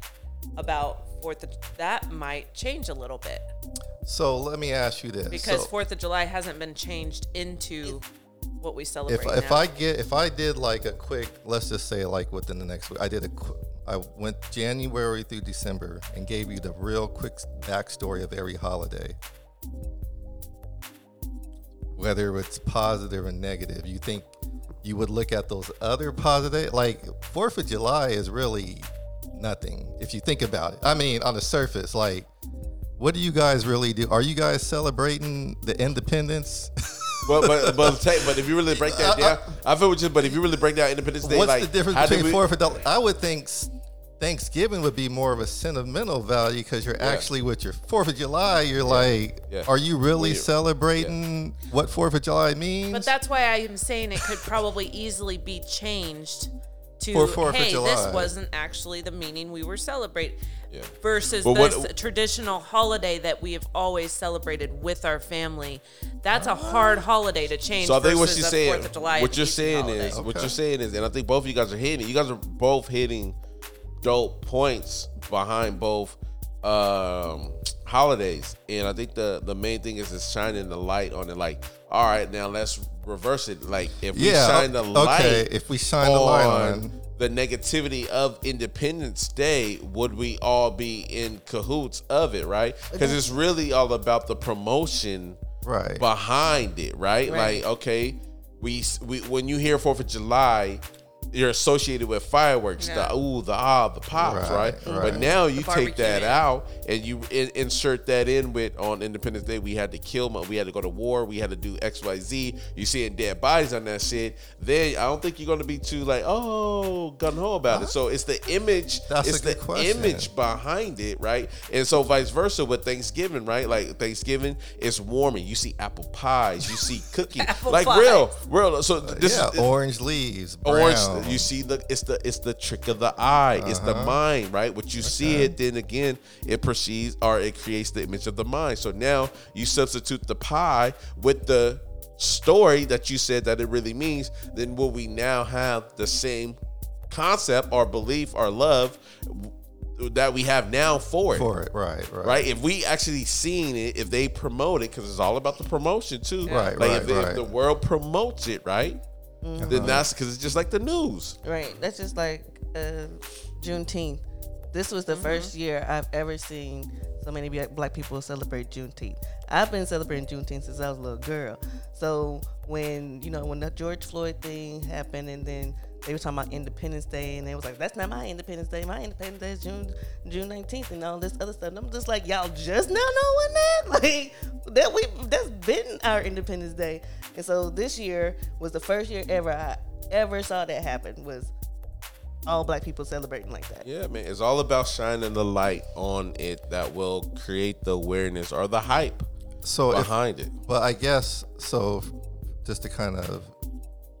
about Fourth of that might change a little bit So let me ask you this: because so Fourth of July hasn't been changed into what we celebrate. if if. I get if I did like a quick, let's just say like within the next week, I did a qu- I went January through December and gave you the real quick backstory of every holiday. Whether it's positive or negative, you think you would look at those other positive, like Fourth of July is really nothing if you think about it. I mean, on the surface, like, what do you guys really do? Are you guys celebrating the independence? But but but, take, but if you really break that down, I feel what you. But if you really break down Independence Day, What's like the difference between we- Fourth of July? I would think s- Thanksgiving would be more of a sentimental value because you're Yeah. actually with your Fourth of July. You're like, Yeah. are you really Well, you- celebrating what Fourth of July means? But that's why I am saying it could probably easily be changed to For Fourth of hey, July. this wasn't actually the meaning we were celebrating. Yeah. Versus But what- traditional holiday that we have always celebrated with our family. That's a hard holiday to change. So I think what she's saying, Fourth of July what you're saying holiday. is, what you're saying is, and I think both of you guys are hitting. You guys are both hitting dope points behind both um, holidays, and I think the the main thing is is shining the light on it. Like, all right, now let's reverse it. Like, if we yeah, shine the okay. light, If we shine the light on on, the negativity of Independence Day, would we all be in cahoots of it, right? Because it's really all about the promotion right? behind it, right? Right. Like, okay, we we when you hear Fourth of July, you're associated with fireworks, Yeah. the ooh, the ah, the pops, right? Right, But now you take that barbecuing. out and you in, insert that in with on Independence Day. We had to kill, mo- we had to go to war, we had to do X, Y, Z. You seeing dead bodies on that shit. Then I don't think you're gonna be too like, oh, gun ho about it. So it's the image, That's a it's the question. image behind it, right? And so vice versa with Thanksgiving, right? Like Thanksgiving is warming. You see apple pies, you see cookies, like pies. real, real. So this yeah, is orange leaves, orange. Brown. You see the it's the it's the trick of the eye. It's the Uh-huh. mind, right? What you see it, then again it perceives or it creates the image of the mind. So now you substitute the pie with the story that you said that it really means. Then will we now have the same concept or belief or love that we have now for it? for it, right, right, right? If we actually seen it, if they promote it, because it's all about the promotion too. Right, like right, if, if the world promotes it, right? Then that's because it's just like the news. Right. That's just like uh, Juneteenth. This was the first year I've ever seen so many black black people celebrate Juneteenth. I've been celebrating Juneteenth since I was a little girl. So when you know when the George Floyd thing happened, and then they were talking about Independence Day, and they was like, "That's not my Independence Day. My Independence Day is June June nineteenth, and all this other stuff." And I'm just like, y'all just now knowing that, like that we that's been our Independence Day. And so this year was the first year ever I ever saw that happen. Was all black people celebrating like that. Yeah, man, it's all about shining the light on it that will create the awareness or the hype So if behind it. But I guess so. Just to kind of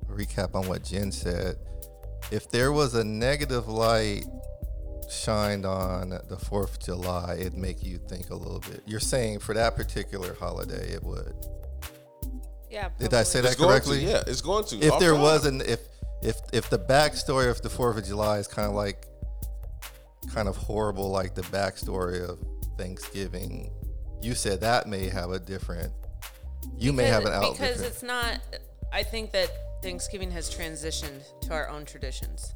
recap on what Jen said, if there was a negative light shined on the Fourth of July, it'd make you think a little bit. You're saying for that particular holiday, it would. Yeah. Did I say that It's going to, correctly? yeah, it's going to. If All there was an if if if the backstory of the Fourth of July is kind of like kind of horrible, like the backstory of Thanksgiving, you said that may have a different. You may have an outlook. because different. it's not. I think that Thanksgiving has transitioned to our own traditions.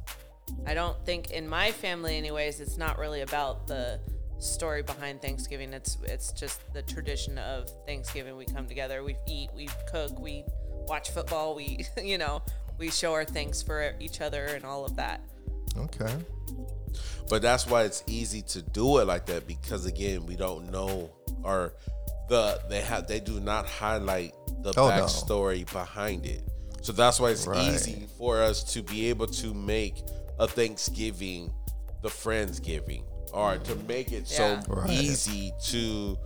I don't think in my family, anyways, it's not really about the story behind Thanksgiving. It's it's just the tradition of Thanksgiving. We come together, we eat, we cook, we watch football, we you know we show our thanks for each other and all of that. okay. But that's why it's easy to do it like that because again, we don't know or the they have they do not highlight the Oh, no. backstory behind it. So that's why it's Right. easy for us to be able to make a Thanksgiving the Friendsgiving or to make it Yeah. so Right. easy to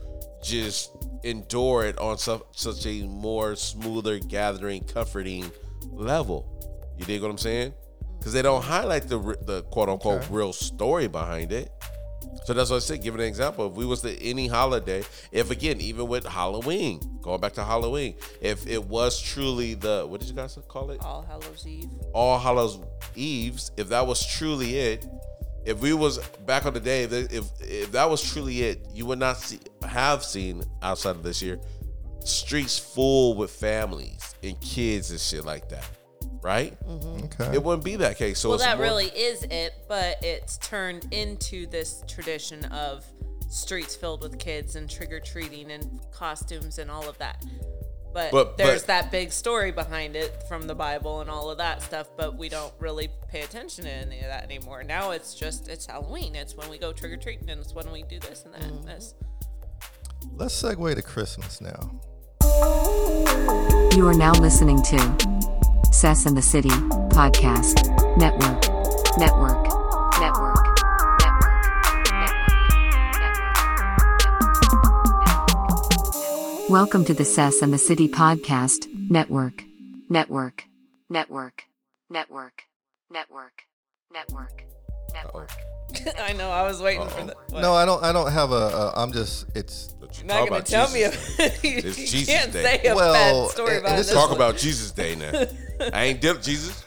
just endure it on such such a more smoother gathering comforting level. You dig what I'm saying? Because they don't highlight the the quote unquote Okay. real story behind it. So that's what I said. Give an example. If we was to any holiday, if again, even with Halloween, going back to Halloween, if it was truly the what did you guys call it? All Hallows Eve. All Hallows Eves, if that was truly it, if we was back on the day, if if, if that was truly it, you would not see have seen outside of this year streets full with families and kids and shit like that, right? Mm-hmm. Okay. It wouldn't be that case. So well, it's that more- really is it, but it's turned into this tradition of streets filled with kids and trick or treating and costumes and all of that. But, But- there's but- that big story behind it from the Bible and all of that stuff, but we don't really pay attention to any of that anymore. Now it's just it's Halloween. It's when we go trick or treating and it's when we do this and that and mm-hmm. this. Let's segue to Christmas now. You are now listening to Sess and the City Podcast Network. Network. Network. Network. Network, Welcome to the Sess and the City Podcast Network. Network. Network. Network. Network. Network. Network. I know. I was waiting for the. what? No, I don't. I don't have a. a I'm just. It's. You You're not gonna tell Jesus. me. A, you It's you Jesus can't Day. say a Well, bad story about this this. Talk one. about Jesus Day now. I ain't dip Jesus.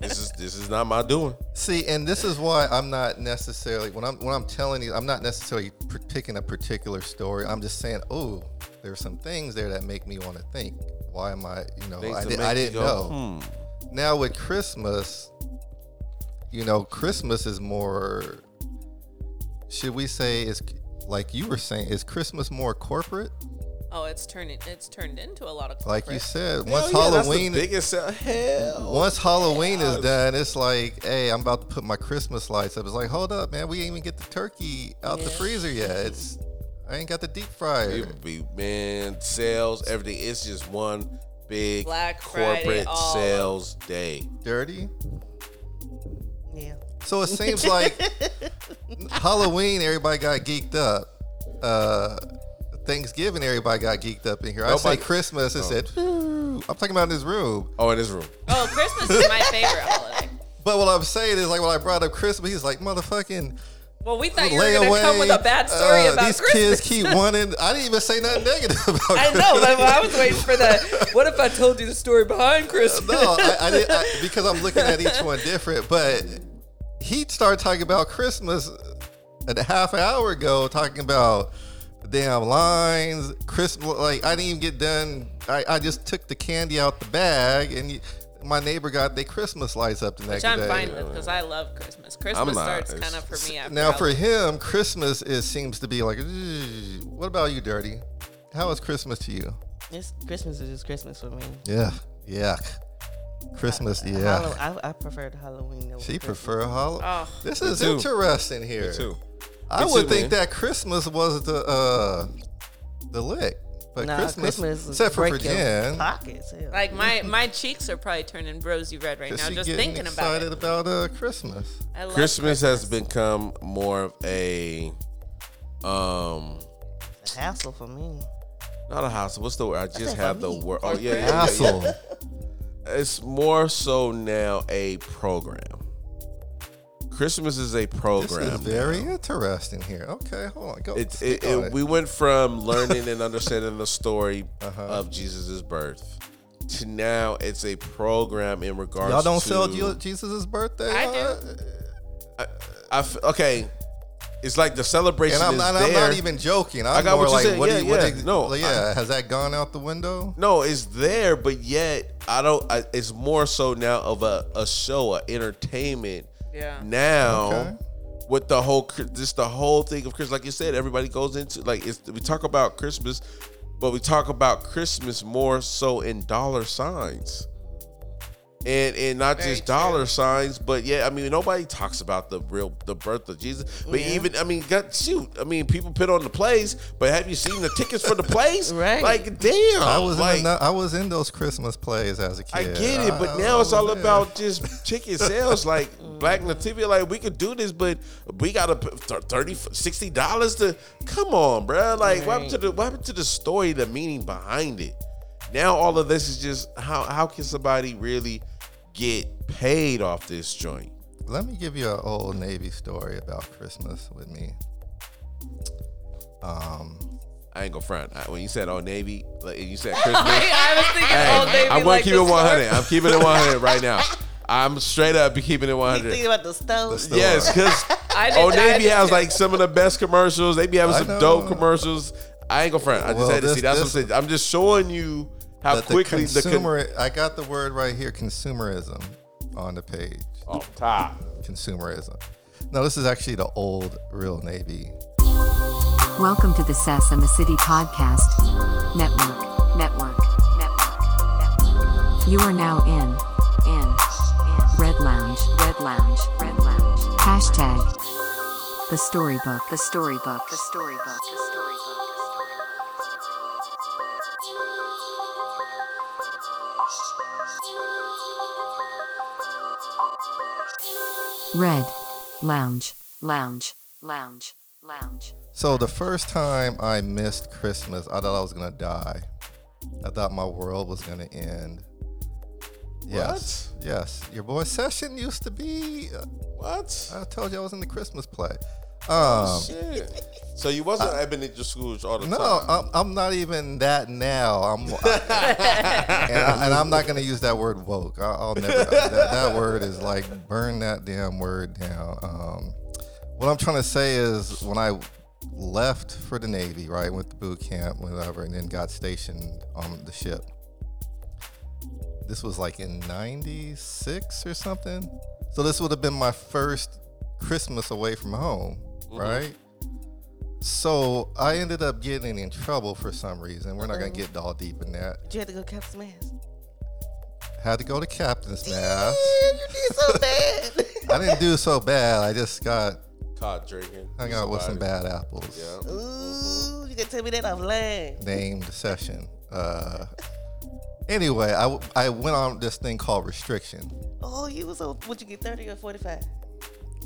This is this is not my doing. See, and this is why I'm not necessarily when I'm when I'm telling you, I'm not necessarily picking a particular story. I'm just saying, oh, there's some things there that make me want to think. Why am I? You know, Things I, did, I didn't go, know. hmm. Now with Christmas, you know, Christmas is more. Should we say is like you were saying? Is Christmas more corporate? Oh, it's turning. It's turned into a lot of. Like you corporate. said, Hell once yeah, that's the Halloween, biggest sell- hell. once Halloween is done, it's like, hey, I'm about to put my Christmas lights up. It's like, hold up, man, we ain't even get the turkey out the freezer yet. It's I ain't got the deep fryer. It be man sales everything. It's just one big Black Friday, corporate all sales day. Dirty. Yeah. So it seems like Halloween, everybody got geeked up. Uh, Thanksgiving, everybody got geeked up in here. I say Nobody- Christmas, it said, "Ooh." I'm talking about in this room. Oh, in this room. Oh, Christmas is my favorite holiday. But what I'm saying is, like, when I brought up Christmas, he's like, motherfucking Well, we thought you were gonna come with a bad story uh, about these Christmas. kids keep wanting. I didn't even say nothing negative about I know, but I was waiting for the. What if I told you the story behind Christmas? no, I, I did I, because I'm looking at each one different. But he started talking about Christmas a half hour ago, talking about damn lines, Christmas. Like I didn't even get done. I, I just took the candy out the bag, and you, my neighbor got their Christmas lights up the next Which I'm day. fine with because I love Christmas. Christmas not. starts It's- kind of for me after. Now for Halloween. him, Christmas is seems to be like. "Ugh." What about you, Dirty? How is Christmas to you? It's Christmas is just Christmas for me. Yeah, yeah. Christmas, yeah. Hallow- I, I prefer Halloween. over She Christmas. prefer Halloween. Oh, This Me is too. interesting here. Me too. I Me would too, think man. that Christmas was the uh the lick, but Nah, Christmas, Christmas, except for break your pockets. hell. like my my cheeks are probably turning rosy red right now just thinking about excited it. about uh Christmas. I love Christmas, has become more of a um a hassle for me. not a hassle. What's the word? I just have the word. Oh yeah, yeah, yeah, yeah. Hassle. It's more so now a program. Christmas is a This program. is very now. interesting here. Okay, hold on. Go. It, it, on it, we went from learning and understanding the story Uh-huh. of Jesus' birth to now it's a program in regards. To Y'all don't to, sell Je- Jesus' birthday? I uh, do. I f- okay. It's like the celebration And I'm is not, there. I'm not even joking. I'm I got more what you like, said. what Yeah, do you, what yeah. ex- No, well, yeah. has that gone out the window? No, it's there, but yet I don't. I, it's more so now of a, a show, a entertainment. Yeah. Now, Okay. with the whole, Chri- just the whole thing of Christmas, like you said, everybody goes into like it's, we talk about Christmas, but we talk about Christmas more so in dollar signs. And, and not Very just true. dollar signs, but yeah, I mean nobody talks about the real the birth of Jesus. But even I mean, got shoot, I mean people put on the plays, but have you seen the tickets for the plays? Right. Like damn, I was like, in the, I was in those Christmas plays as a kid. I get it, but I- now I it's all there. about just ticket sales. Like Black Nativity, like we could do this, but we gotta put thir- 30 60 dollars to come on, bruh. Like what happened to the what happened to the story, the meaning behind it? Now all of this is just how how can somebody really get paid off this joint? Let me give you an old Navy story about Christmas with me. Um, I ain't gonna front. I- When you said Old Navy, like, and you said Christmas, I was thinking hey, Old Navy. I'm gonna like keep it 100. store. I'm keeping it 100 right now. I'm straight up be keeping it 100. You 100. thinking about the stove? The. Yes, because Old Navy has like some of the best commercials. They be having some dope commercials. I ain't gonna front. I just Well, had to this- see. That's this- what I'm saying. I'm just showing you how that quickly the the, con- consumer. I got the word right here, consumerism, on the page. oh, top. Consumerism. No, this is actually the old real Navy. Welcome to the Sess and the City Podcast Network. Network. Network. You are now in. In. In. Red Lounge. Red Lounge. Red Lounge. Hashtag. The storybook. The storybook. The storybook. The storybook. Red. Lounge. Lounge. Lounge. Lounge. So the first time I missed Christmas, I thought I was gonna die. I thought my world was gonna end. Yes, yes. Your boy Session used to be. uh, What? I told you I was in the Christmas play. Um, Shit. So you wasn't Ebenezer Scrooge all the time. no, time. I'm, I'm not even that now. I'm, and, I, and I'm not gonna use that word woke. I, I'll never. that, that word is like burn that damn word down. Um, what I'm trying to say is when I left for the Navy, right, went to boot camp, whatever, and then got stationed on the ship. This was like in '96 or something. So this would have been my first Christmas away from home, right? So I ended up getting in trouble for some reason. We're not gonna get all deep in that. Did you have to go cap some ass? Had to go to captain's Yeah, mast. you did so bad. I didn't do so bad. I just got Caught drinking. hung out with some Somebody. bad apples. Yeah. Ooh, you can tell me that offline. Named the session. Uh, anyway, I went on this thing called restriction. Oh, you was on, would you get 30 or 45?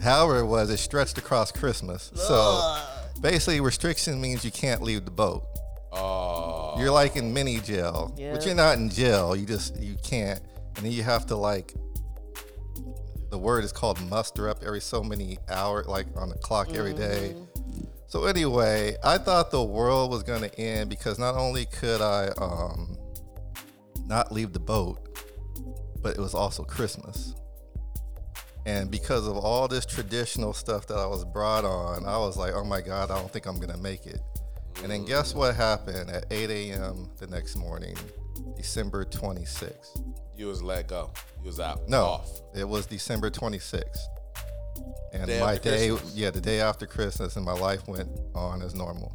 However, it was it stretched across Christmas. So basically, restriction means you can't leave the boat. Oh. You're like in mini jail, Yeah. but you're not in jail. You just you can't, and then you have to like. The word is called muster up every so many hours, like on the clock every day. So anyway, I thought the world was gonna end because not only could I um, not leave the boat, but it was also Christmas. And because of all this traditional stuff that I was brought on, I was like, oh my God, I don't think I'm gonna make it. And then guess what happened at 8 a.m. the next morning, December 26th? You was let go. You was out. No, Off. it was December 26th. And Day my day, Christmas. yeah, the day after Christmas, and my life went on as normal.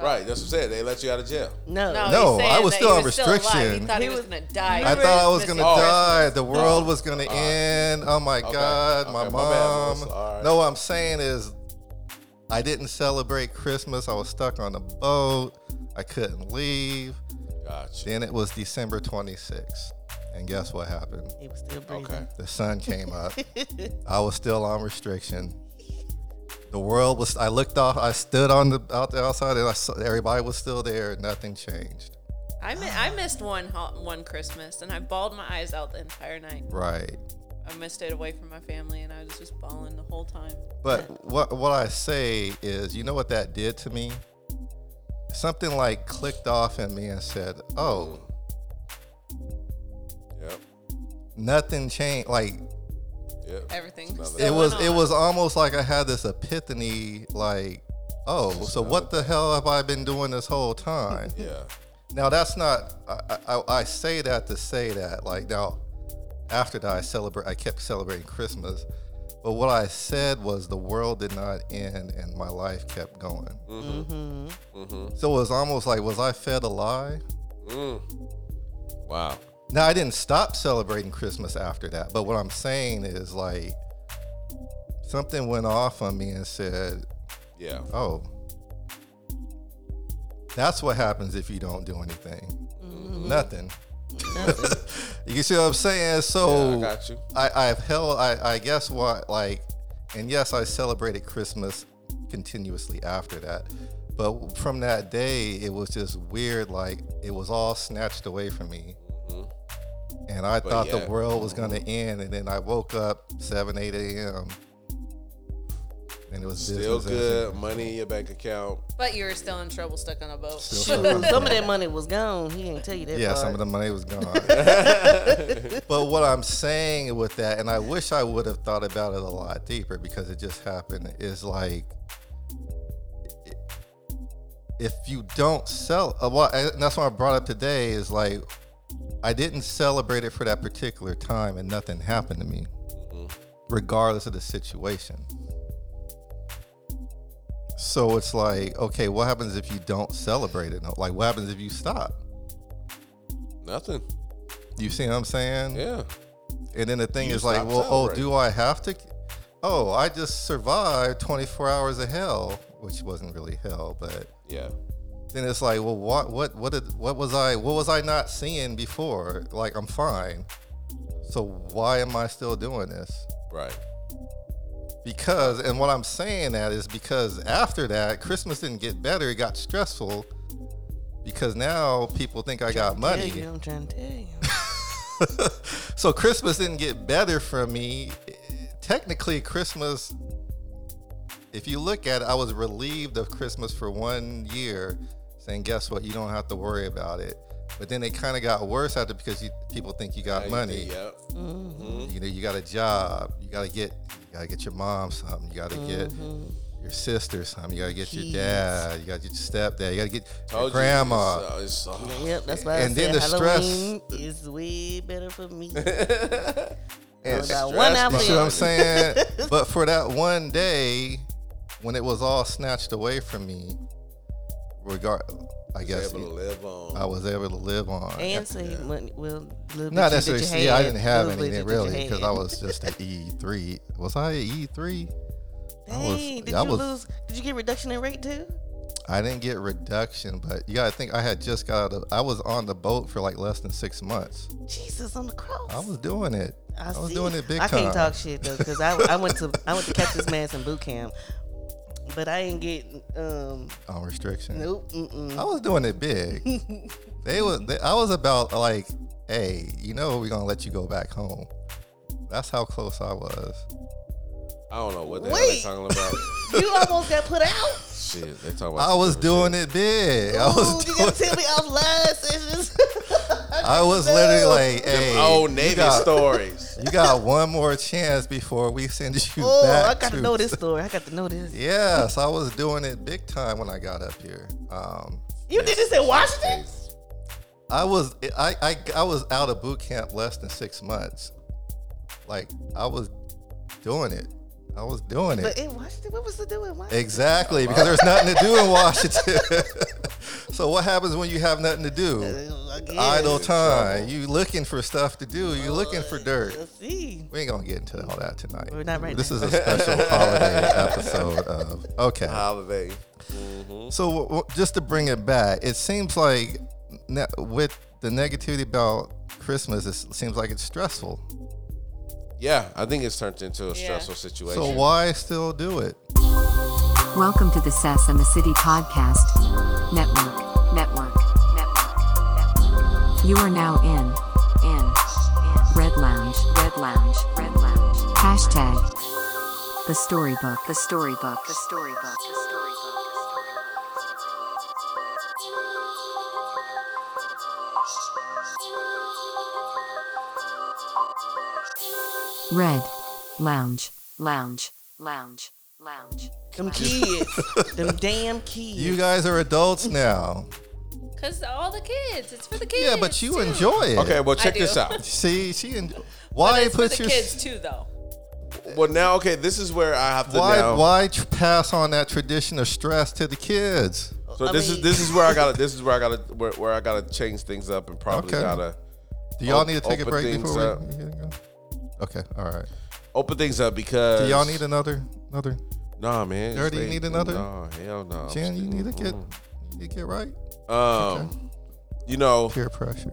Right. That's what I said. They let you out of jail. No. No, No, he's saying I was that still he on was alive. restriction. He thought he, He was, was- gonna die. I thought I was gonna Oh. die. The world was gonna oh. end. Oh my Okay. God, my Okay, my bad, mom. Melissa. All right. No, what I'm saying is, I didn't celebrate Christmas. I was stuck on the boat. I couldn't leave. Gotcha. Then it was December 26th, and guess what happened? He was still breathing. Okay. The sun came up. I was still on restriction. The world was. I looked off. I stood on the out the outside, and I saw everybody was still there. Nothing changed. I, mi- I missed one ho- one Christmas and I bawled my eyes out the entire night. Right. I missed it away from my family and I was just bawling the whole time. But what what I say is, you know what that did to me? Something like clicked off in me and said, "Oh, Yep. nothing changed. Like Yeah. Everything. It went was, it was almost like I had this epiphany. Like, oh, so what the hell have I been doing this whole time? Yeah. Now that's not. I, I, I say that to say that. Like now, after that, I celebrate. I kept celebrating Christmas, but what I said was the world did not end and my life kept going. Mm-hmm. Mm-hmm. So it was almost like was I fed a lie? Mm. Wow. Now I didn't stop celebrating Christmas after that, but what I'm saying is like something went off on me and said, Yeah. "Oh, that's what happens if you don't do anything. Mm-hmm. Nothing." you see what I'm saying? So Yeah, I got you. I, I've held, I, I guess what, like, and yes, I celebrated Christmas continuously after that. But from that day, it was just weird. Like, it was all snatched away from me. And I But thought yeah. the world was going to end. And then I woke up 7, 8 a.m. And it was Still business as good. Money in your bank account. But you were still in trouble, stuck on a boat. Still Shoot, stuck on some of that money was gone. He didn't tell you that. Yeah, part. some of the money was gone. but what I'm saying with that, and I wish I would have thought about it a lot deeper because it just happened, is like if you don't sell, uh, well, and that's what I brought up today is like I didn't celebrate it for that particular time, and nothing happened to me, mm-hmm. regardless of the situation. So it's like, okay, what happens if you don't celebrate it? Like, what happens if you stop? Nothing. You see what I'm saying? Yeah. And then the thing You is like, well, oh, do I have to? Oh, I just survived 24 hours of hell, which wasn't really hell, but Yeah. Then it's like, well, what, what, what did, what was I, what was I not seeing before? Like, I'm fine. So why am I still doing this? Right. Because, and what I'm saying that is because after that, Christmas didn't get better; it got stressful. Because now people think I got Tell money. you, I'm trying to tell you. so Christmas didn't get better for me. Technically, Christmas, if you look at it, I was relieved of Christmas for one year, saying, "Guess what? You don't have to worry about it." But then it kind of got worse after because you, people think you got Now you money. think, Yep. You know, you got a job. You got to get, you got to get your mom something. You got to get your sister something. You got to get your dad. You got to get your stepdad. You got to get your Told you, grandma. It's, uh, it's, uh, Yep, that's why And I then said the stress- Halloween is way better for me. And I got stress one me. You see what I'm saying? but for that one day, when it was all snatched away from me, regard, I guess able to live on. I was able to live on. And so save money. Well, little Not necessarily. that you Yeah, I didn't have anything really because I was just at E3. Was I at E3? I was- Dang, did I you was- lose? Did you get reduction in rate too? I didn't get reduction, but you got to think I had just got out of, I was on the boat for like less than six months. Jesus on the cross. I was doing it. I, was doing it big I time. can't talk shit though, cause I, I went to I went to Captain's Manson boot camp, but I ain't get um on restriction. nope. Mm-mm. I was doing it big. they was they, I was about like, hey, you know we're gonna let you go back home. That's how close I was. I don't know what the hell they Wait. talking about. You almost got put out. Shit, they talking about. I was doing shit. it big. I was Ooh, you doing, gotta tell me off live sessions. I was literally like, hey, Them old you Navy got, stories. you got one more chance before we send you oh, back. I gotta know this story. I got to know this. Yes, I was doing it big time when I got up here. Um, You did this in Washington? I was I, I I was out of boot camp less than six months. Like I was doing it. I was doing it. But in Washington, what was to do in Washington? Exactly, because there's nothing to do in Washington. so what happens when you have nothing to do? Uh, I guess. Idle time. You looking for stuff to do. You looking for dirt. Let's see. We ain't gonna get into all that tonight. We're not right This now. is a special holiday episode of okay. Holiday. Mm-hmm. So w- w- just to bring it back, it seems like ne- with the negativity about Christmas, it seems like it's stressful. Yeah, I think it's turned into a Yeah. stressful situation. So why still do it? Welcome to the Sess and the City Podcast Network. Network. Network. You are now in. In. in Red Lounge. Red Lounge. Red Lounge. Hashtag. The storybook. The storybook. The storybook. The storybook. Red. Lounge. Lounge. Lounge. Lounge. Them kids. them damn kids. You guys are adults now. Cause all the kids, it's for the kids. Yeah, but you too. enjoy it. Okay, well check this out. See, she en- But why it's put for the your kids too, though. Well, now okay, this is where I have to why now. why tr- pass on that tradition of stress to the kids? So I this is this is where I gotta this is where I gotta where, where I gotta change things up and probably Okay. gotta Do y'all Op- need to take a open break things before up. we, we go? Okay, all right. open things up because Do y'all need another another? Nah, man. Dirty, you need another? Nah, hell no. Jan, you need to get you need to get right. Um, you know, Peer pressure.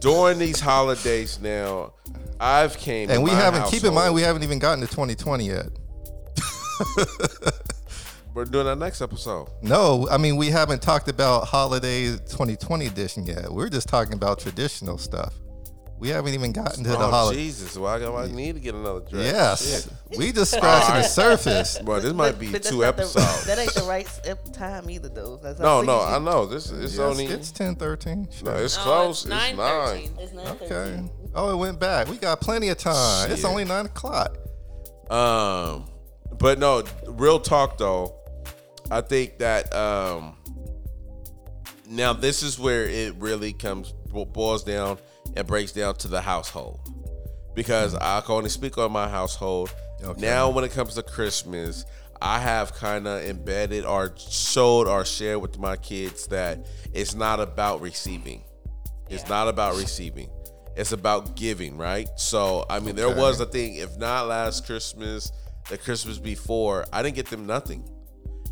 during these holidays now, I've came And we haven't keep in mind we haven't even gotten to 2020 yet. we're doing our next episode. No, I mean we haven't talked about holidays 2020 edition yet. We're just talking about traditional stuff. We haven't even gotten to the oh holiday. Jesus! Well, I, got- I need to get another dress. Yes, Shit. we just scratching the surface. Bro, this might But- be but that's two not the- episodes. that ain't the right time either, though. That's no, no. I know. This it's Yes, only it's 10, 13. no, it's No, close. It's It's nine. 9:13. It's not Okay. Oh, it went back. We got plenty of time. It's only nine o'clock. Um, but no, real talk though. I think that um, now this is where it really comes boils down and breaks down to the household because mm. I can only speak on my household. Okay. Now, when it comes to Christmas, I have kind of embedded or showed or shared with my kids that it's not about receiving. It's not about receiving. It's about giving, right? So, I mean, there was a thing. If not last Christmas, the Christmas before, I didn't get them nothing.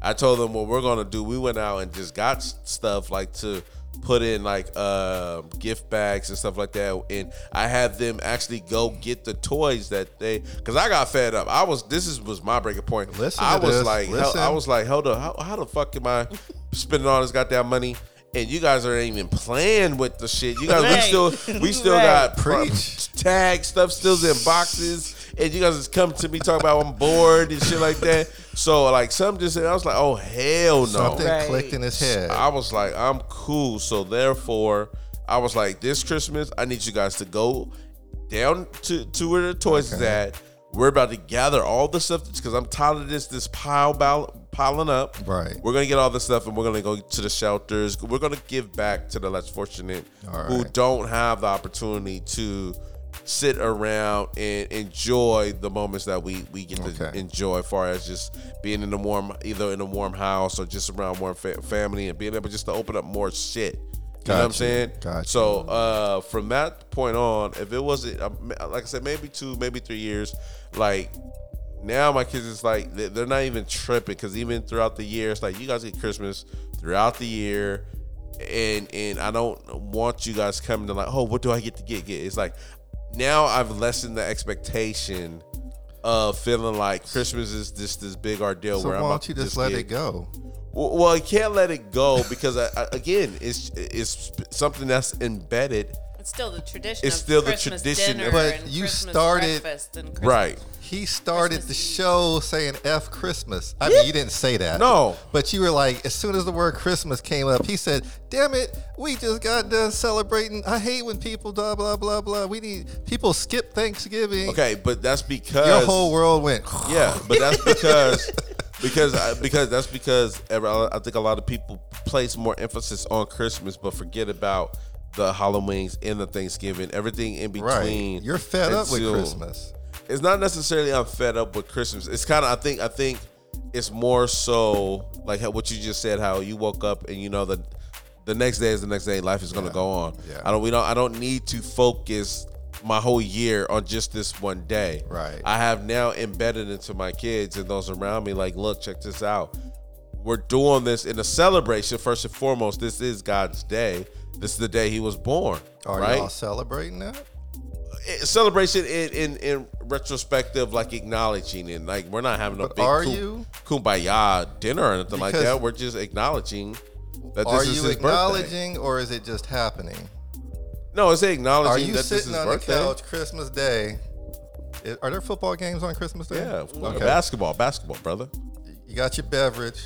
I told them what we're gonna do. We went out and just got stuff like to put in like uh, gift bags and stuff like that. And I had them actually go get the toys that they because I got fed up. I was this is was my breaking point. Listen I was this. like, hell, I was like, hold up, how, how the fuck am I spending all this goddamn money? And you guys aren't even playing with the shit. You guys, we still, we still Right. got pro- Preach. tag stuff still in boxes, and you guys just come to me talking about I'm bored and shit like that. So like some just I was like, oh hell no. Something Right. clicked in his head. I was like, I'm cool. So therefore, I was like, this Christmas, I need you guys to go down to, to where the toys is at. We're about to gather all the stuff because I'm tired of this this pile bal- piling up. Right. We're gonna get all this stuff and we're gonna go to the shelters. We're gonna give back to the less fortunate All who don't have the opportunity to sit around and enjoy the moments that we we get to Okay. enjoy as far as just being in a warm either in a warm house or just around warm fa- family and being able just to open up more shit you know what I'm saying? Got you. So uh, from that point on, if it wasn't, um, like I said, maybe two, maybe three years, like now my kids is like they- they're not even tripping because even throughout the year, it's like you guys get Christmas throughout the year, and and I don't want you guys coming to like, oh, what do I get to get? Get it's like now I've lessened the expectation of feeling like Christmas is just this big ordeal so where why I'm about don't you to just let get- it go? well, well, I can't let it go because I, I, again, it's it's something that's embedded. It's still the tradition. It's of still the tradition But you Christmas started- breakfast and Christmas- Right. He started Christmas the show saying "F Christmas." I mean, you didn't say that. No. but you were like, as soon as the word Christmas came up, he said, "Damn it, we just got done celebrating. I hate when people blah blah blah blah. We need people skip Thanksgiving. Okay, but that's because your whole world went. Yeah, but that's because because I, because that's because every- I think a lot of people place more emphasis on Christmas but forget about the Halloweens and the Thanksgiving, everything in between. Right, you're fed up with until- Christmas. It's not necessarily I'm fed up with Christmas. It's kind of I think I think it's more so like what you just said. How you woke up and you know that the next day is the next day. Life is going to Yeah. go on. Yeah. I don't. We don't. I don't need to focus my whole year on just this one day. Right. I have now embedded into my kids and those around me. Like, look, check this out. We're doing this in a celebration. First and foremost, this is God's day. This is the day He was born. Are right? y'all celebrating that? Eh, celebration in, in in retrospective, like acknowledging and like we're not having a But big are kum- you? kumbaya dinner or anything like that. We're just acknowledging that this Are is you his birthday. acknowledging, or is it just happening? No, it's acknowledging Are you that this is sitting his on the couch Christmas Day? I- Are there football games on Christmas Day? Yeah, Okay. basketball, basketball, brother. You got your beverage.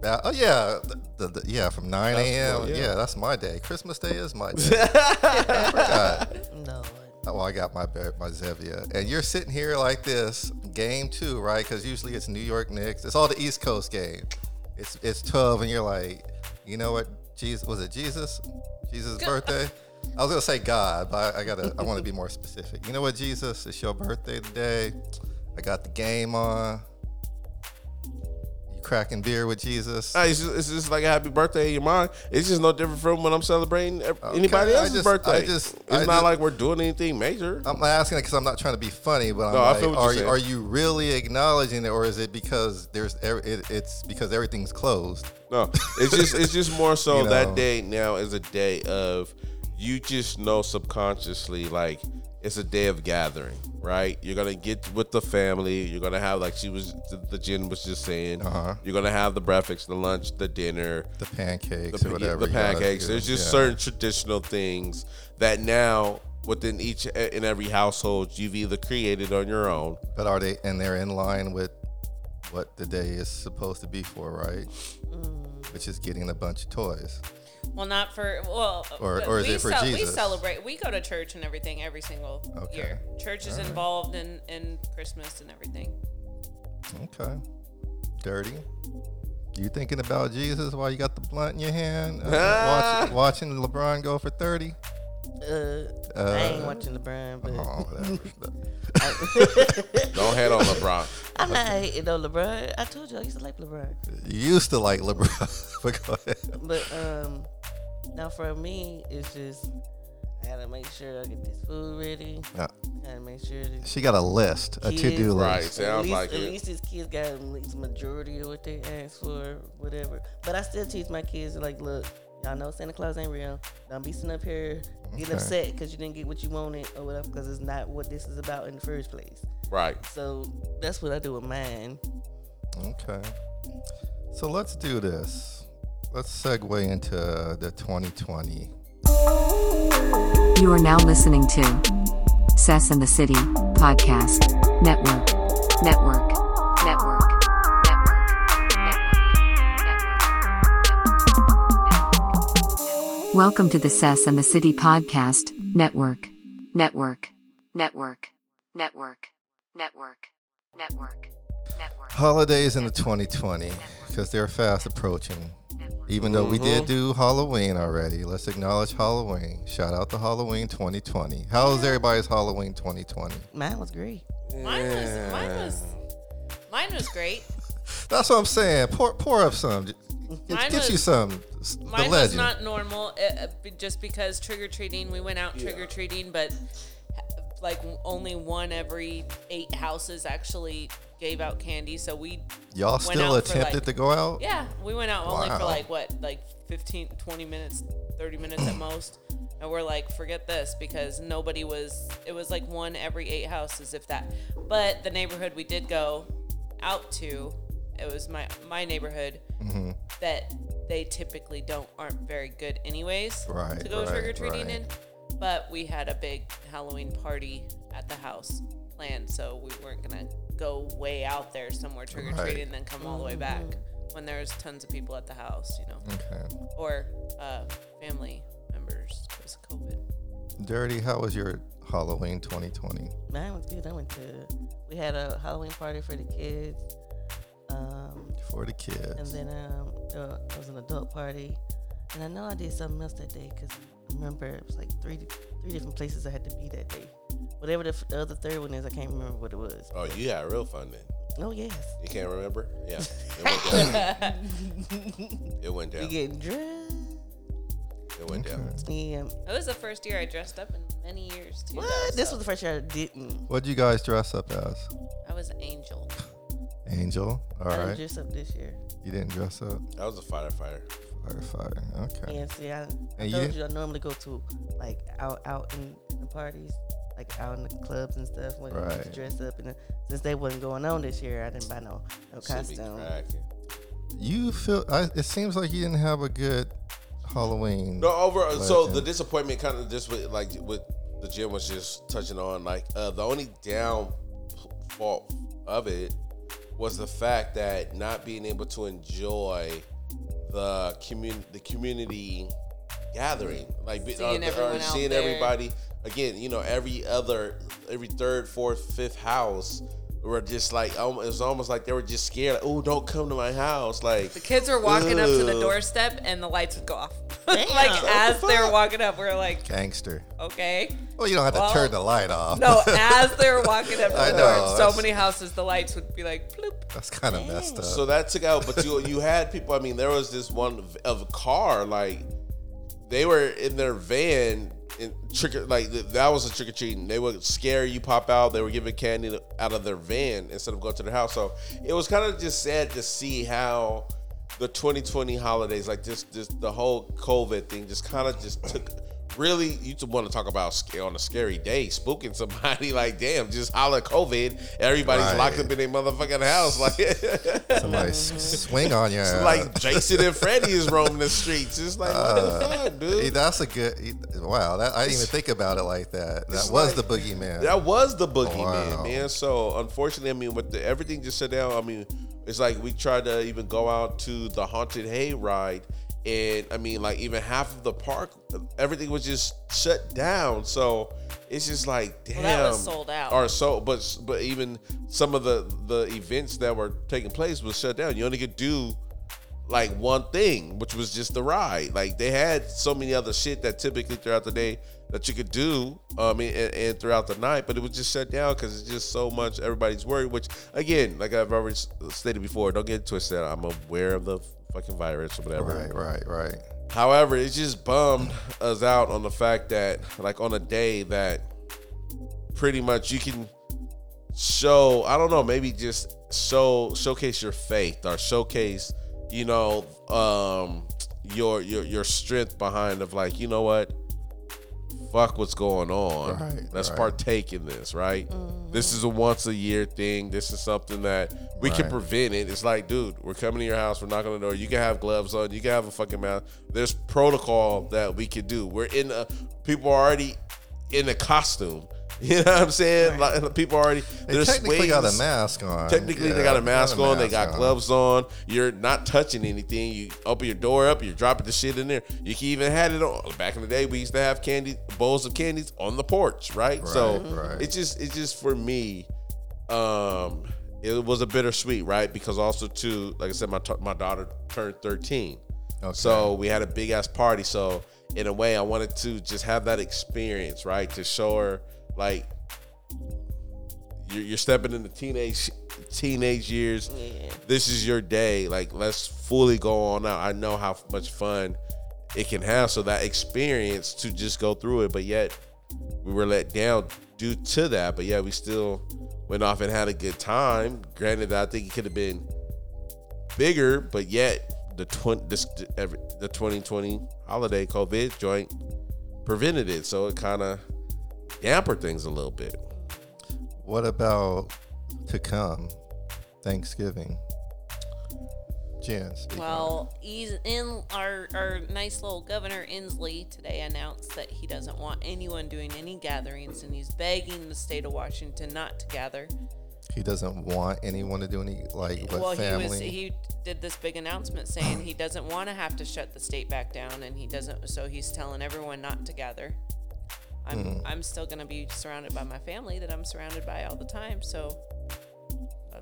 Ba- Oh yeah, the, the, the- yeah, from 9 a.m. Yeah. yeah. that's my day. Christmas Day is my day. I forgot. No. Oh, well, I got my my Zevia, and you're sitting here like this, game two, right? Because usually it's New York Knicks. It's all the East Coast game. It's it's twelve, and you're like, you know what? Jesus was it Jesus? Jesus' birthday? I was gonna say God, but I, I gotta. I want to be more specific. You know what, Jesus? It's your birthday today. I got the game on. You cracking beer with Jesus? It's just, it's just like a happy birthday in your mind. It's just no different from when I'm celebrating anybody I else's just- birthday. I just- it's I not just- like we're doing anything major. I'm asking it because I'm not trying to be funny, but I'm No, I like, are you're are you really acknowledging it, or is it because there's it, it's because everything's closed? No, it's just it's just more so You know. that day now is a day of you just know subconsciously like it's a day of gathering, right? You're gonna get with the family. You're gonna have like she was the, the Jen was just saying. Uh-huh. You're gonna have the breakfast, the lunch, the dinner, The pancakes the, whatever. the pancakes. There's just Yeah. certain traditional things that now within each in every household you've either created on your own. But are they and they're in line with what the day is supposed to be for, right? Mm. Which is getting a bunch of toys. Well, not for well, Or- or is we it for We Jesus? celebrate. We go to church and everything every single Okay. year. Church is involved in in Christmas and everything. Okay. Dirty. You thinking about Jesus while you got the blunt in your hand, uh, watch, watching LeBron go for thirty? Uh, I ain't watching LeBron, but Oh. Don't head on LeBron. I'm not hating on LeBron. I told you I used to like LeBron. you used to like LeBron, but go ahead. But um, now for me, it's just I gotta make sure I get this food ready. Yeah. Gotta make sure that She got a list, a Kids, to-do list. Right. at Sounds least, like at it. least his kids got at least majority of what they asked for, whatever. But I still teach my kids like, look, y'all know Santa Claus ain't real. Don't be sitting up here getting Okay. upset because you didn't get what you wanted or whatever, because it's not what this is about in the first place. Right. So that's what I do with mine. Okay. So let's do this. Let's segue into the 2020. You are now listening to Sess and the City Podcast Network. Network. Network. Network. Network. Welcome to the Sess and the City Podcast Network. Network. Network. Network. Network. Network. Network. Holidays in the 2020 because they're fast approaching. Even though we did do Halloween already, let's acknowledge Halloween. Shout out to Halloween 2020. How was everybody's Halloween 2020? Mine was great. Mine was mine was mine was great. That's what I'm saying. Pour, pour up some. Get, Mine get you some. The Mine was not normal, uh, uh, just because trick or treating. We went out trick or treating, but like only one every eight houses actually gave out candy. So we, Y'all still attempted like- to go out? yeah, we went out only for like what, like 15, 20 minutes, 30 minutes at most. And we're like, forget this because nobody was, it was like one every eight houses, if that. But the neighborhood we did go out to, it was my, my neighborhood Mm-hmm. that they typically don't aren't very good anyways Right, to go right, trick or treating right. in. But we had a big Halloween party at the house planned, so we weren't gonna go way out there somewhere trick or treating Right. and then come all the way back when there's tons of people at the house, you know, Okay. or uh, family members because of COVID. Dirty, how was your Halloween 2020? Mine was good. I went to, we had a Halloween party for the kids. Um, For the kids. And then um, it was an adult party, and I know I did something else that day because I remember it was like three three different places I had to be that day. Whatever the, f- the other third one is, I can't remember what it was. Oh, you had real fun then. Oh yes, You can't remember? Yeah. It went down. it went we down. getting dressed. It went down. Yeah. That was the first year I dressed up in many years too. though, What? This so was the first year I didn't. What'd you guys dress up as? I was an angel. Angel. All I didn't right. dress up this year. You didn't dress up. I was a firefighter. Firefighter. Okay. And see, I, I And you told didn't- you I normally go to like out out in, in the parties, like out in the clubs and stuff when I used dress up. And uh, since they wasn't going on this year, I didn't buy no no Should be costume. cracking. You feel? I, it seems like you didn't have a good Halloween. No, over. So the disappointment kind of just with like with the gym was just touching on like uh, the only down fault of it was the fact that not being able to enjoy the community the community gathering like Seeing uh, everyone seeing everybody. Again, you know, every other, every third, fourth, fifth house were just like, um, it was almost like they were just scared. Like, oh, don't come to my house. Like The kids were walking up to the doorstep and the lights would go off. Damn. like as the they were walking up, we are like, Gangster. okay. Well, you don't have to turn the light off. No, as they were walking up to the know, door, so many houses, the lights would be like, bloop. That's kind of messed up. So that took out, but you you had people. I mean, there was this one of- of a car like they were in their van and trick like that was a trick or treating. They would scare you, pop out. They were giving candy out of their van instead of going to their house. So it was kind of just sad to see how the 2020 holidays, like this, this the whole COVID thing, just kind of just took. Really, you want to talk about on a scary day, spooking somebody? Like, damn, just holla COVID. Everybody's Right. locked up in their motherfucking house. Like, Somebody swing on you. It's like Jason and Freddy is roaming the streets. It's like, what the uh, fuck, dude? that's a good. Wow, that, I didn't even think about it like that. That It's was like- the boogeyman. That was the boogeyman, Wow. man. So unfortunately, I mean, with the, everything just shut down. I mean, it's like we tried to even go out to the haunted hay ride, and I mean, like even half of the park, everything was just shut down. So it's just like, damn, Well, that was sold out. Or so, but but even some of the the events that were taking place was shut down. You only could do like one thing, which was just the ride. Like they had so many other shit that typically throughout the day that you could do, um, and, and throughout the night, but it was just shut down because it's just so much. Everybody's worried. Which again, like I've already stated before, don't get twisted. I'm aware of the fucking virus or whatever. right, right, right. However, it just bummed us out on the fact that, like, on a day that pretty much you can show, I don't know, maybe just show showcase your faith or showcase, you know, um, your your your strength behind of like, you know what, fuck what's going on. Right, Let's right. partake in this, right? This is a once a year thing. This is something that we can prevent it. It's like, dude, we're coming to your house. We're knocking on the door. You can have gloves on. You can have a fucking mask. There's protocol that we can do. We're in a people are already in a costume. You know what I'm saying? Like people already They there's technically got a mask on. Technically, they got a mask on. They got on. gloves on. You're not touching anything. You open your door up. You're dropping the shit in there. You can even had it on. Back in the day, we used to have candy bowls of candies on the porch, right? so right. it's just it's just for me. Um, it was a bittersweet, right? Because also too, like I said, my t- my daughter turned 13. Okay. So we had a big ass party. So in a way, I wanted to just have that experience, right? To show her like you're, you're stepping into teenage teenage years. This is your day. Like let's fully go on out. I know how much fun it can have. So that experience to just go through it, but yet we were let down due to that. But yeah, we still went off and had a good time. Granted, I think it could have been bigger, but yet the twen- this, every, the 2020 holiday COVID joint prevented it, so it kind of dampened things a little bit. What about to come? Thanksgiving. Well, he's in our, our nice little governor Inslee today announced that he doesn't want anyone doing any gatherings and he's begging the state of Washington not to gather. he doesn't want anyone to do any like well, family. he was he did this big announcement saying he doesn't want to have to shut the state back down and he doesn't so he's telling everyone not to gather. I'm Hmm. I'm still going to be surrounded by my family that I'm surrounded by all the time, so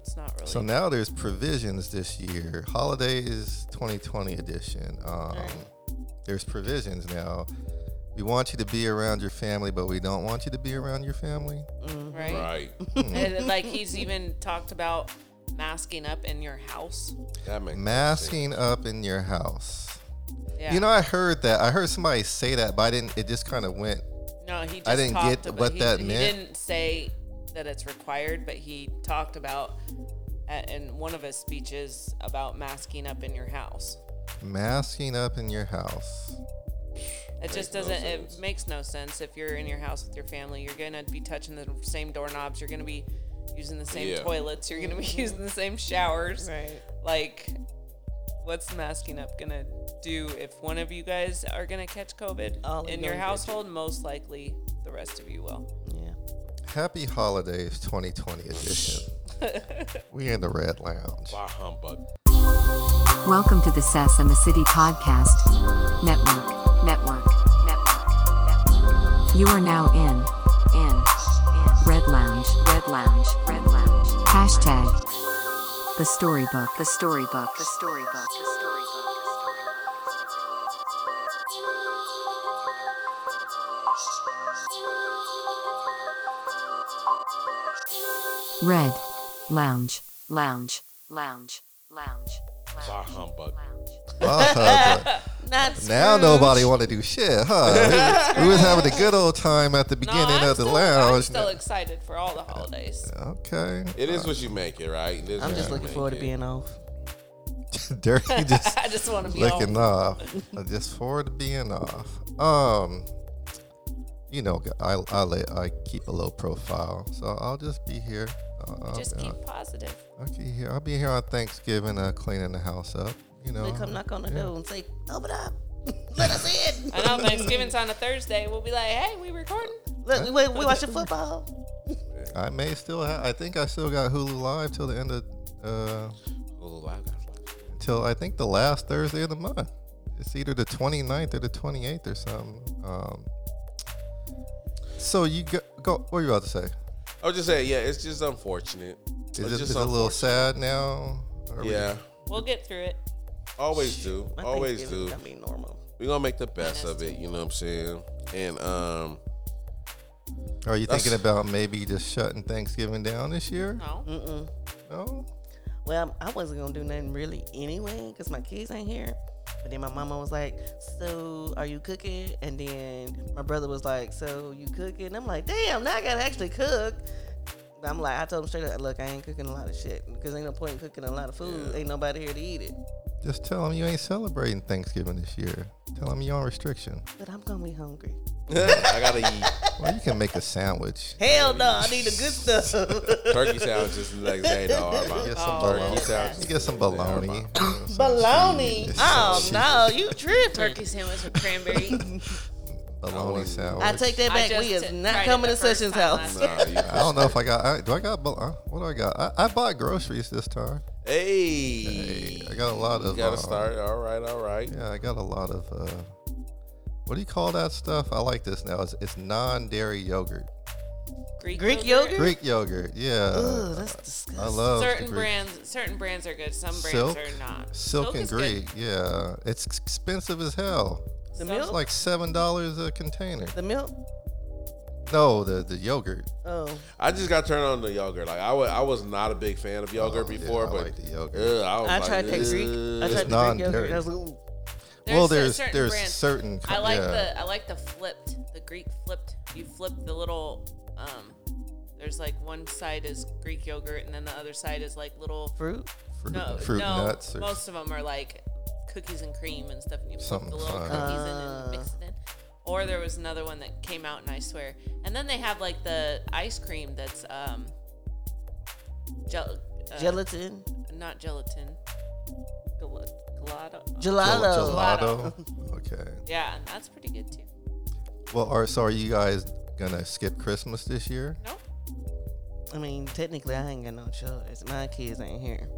that's not really So now there's provisions this year. Holidays 2020 edition. Um, There's provisions now. We want you to be around your family, but we don't want you to be around your family. right? Right. And, like he's even talked about masking up in your house. That makes Masking up in your house. Yeah. You know, I heard that. I heard somebody say that, but I didn't. It just kind of went. no, he just I didn't talked get about, what he, that he meant. didn't say that it's required, but he talked about at, in one of his speeches about masking up in your house. Masking up in your house. It just no doesn't. sense. it makes no sense if you're in your house with your family. You're gonna be touching the same doorknobs. You're gonna be using the same Yeah. toilets. You're gonna be using the same showers. Right. Like, what's masking up gonna do if one of you guys are gonna catch COVID All of in your catch it. household? Most likely, the rest of you will. Yeah. Happy Holidays 2020 edition. we in the Red Lounge. Bah humbug. Welcome to the Sess and the City Podcast Network. Network. Network. Network. You are now in, in, in Red Lounge, Red Lounge, Red Lounge. Hashtag the storybook, the storybook, the storybook, the storybook. Red Lounge, Lounge, Lounge, Lounge. Bah humbug. Uh, now nobody want to do shit, huh? we, we was having a good old time at the beginning I'm of the still, I'm lounge. still excited for all the holidays. okay. It is what you make it, right? It is I'm just looking make forward to being off. Dirty just I just want to be looking off. off. I just forward to being off. Um, you know, I I lay, I keep a low profile, so I'll just be here. Uh, I'll, Just I'll- keep positive. I'll be here. I'll be here on Thanksgiving, uh, cleaning the house up. You know, They come knock on the yeah. door and say, "Open up, let us in." I know Thanksgiving's on a Thursday. We'll be like, hey, we recording? Look, we, we watching football. I may still have. I think I still got Hulu Live till the end of uh, Hulu Live got flash. till I think the last Thursday of the month. It's either the 29th or the 28th or something. Um, so you go, go. What are you about to say? I was just saying, yeah, it's just unfortunate. Is It's it, just is it a little sad now? Are we- Yeah, We'll get through it. always do, My always do. Gonna be normal. We're gonna make the best of it. You know what I'm saying? And um, Are you thinking about maybe just shutting Thanksgiving down this year? No. Mm-mm. No. Well, I wasn't gonna do nothing really anyway because my kids ain't here. But then my mama was like, "So are you cooking?" And then my brother was like, "So you cooking?" I'm like, "Damn, now I gotta actually cook." But I'm like, I told him straight up, "Look, I ain't cooking a lot of shit because ain't no point in cooking a lot of food. Ain't nobody here to eat it." Just tell them you ain't celebrating Thanksgiving this year. Tell them you're on restriction. But I'm gonna be hungry. I gotta eat Well, you can make a sandwich. Hell no, I need the good stuff. turkey sandwiches the next day, dog. Get some Oh, bologna. Sandwiches. You get some bologna. some Baloney. Oh no, you tripping? Turkey sandwich with cranberry. Bologna sandwich. I take that back. We is not coming to Sessions house. last Nah, you- I don't know if I got. I, do I got? uh, What do I got? I, I bought groceries this time. Hey, Hey, I got a lot you of. gotta uh, start. All right, all right. Yeah, I got a lot of. uh What do you call that stuff? I like this now. It's, it's non-dairy yogurt. Greek, Greek yogurt? Greek yogurt. Yeah. Ugh, that's disgusting. I love Certain Greek- brands, certain brands are good. Some brands Silk? are not. Silk, and is good. Greek. Yeah, it's expensive as hell. The Some- milk? It's like seven dollars a container. the milk? No, the the yogurt. Oh. I just got turned on to yogurt. Like I was, I was not a big fan of yogurt Oh, yeah, before, I but like the yogurt. ugh, I, was I like, tried that Greek. I ugh. tried It's the Greek non-dairy. yogurt. I was like, ooh. well, a there's certain there's brands. certain. I like yeah. the I like the flipped, the Greek flipped. You flip the little um. There's like one side is Greek yogurt, and then the other side is like little. fruit. fruit, No, fruit no. nuts or most of them are like cookies and cream and stuff, and you flip Something the little fun. cookies in Ah. and mix it in. Or there was another one that came out, and I swear. And then they have like the ice cream that's um. Gel- uh, Gelatin. Not gelatin. Gel- Gelato. Gelato. gelato. okay. Yeah, that's pretty good too. Well, are so are you guys gonna skip Christmas this year? Nope. I mean, technically, I ain't got no choice. My kids ain't here.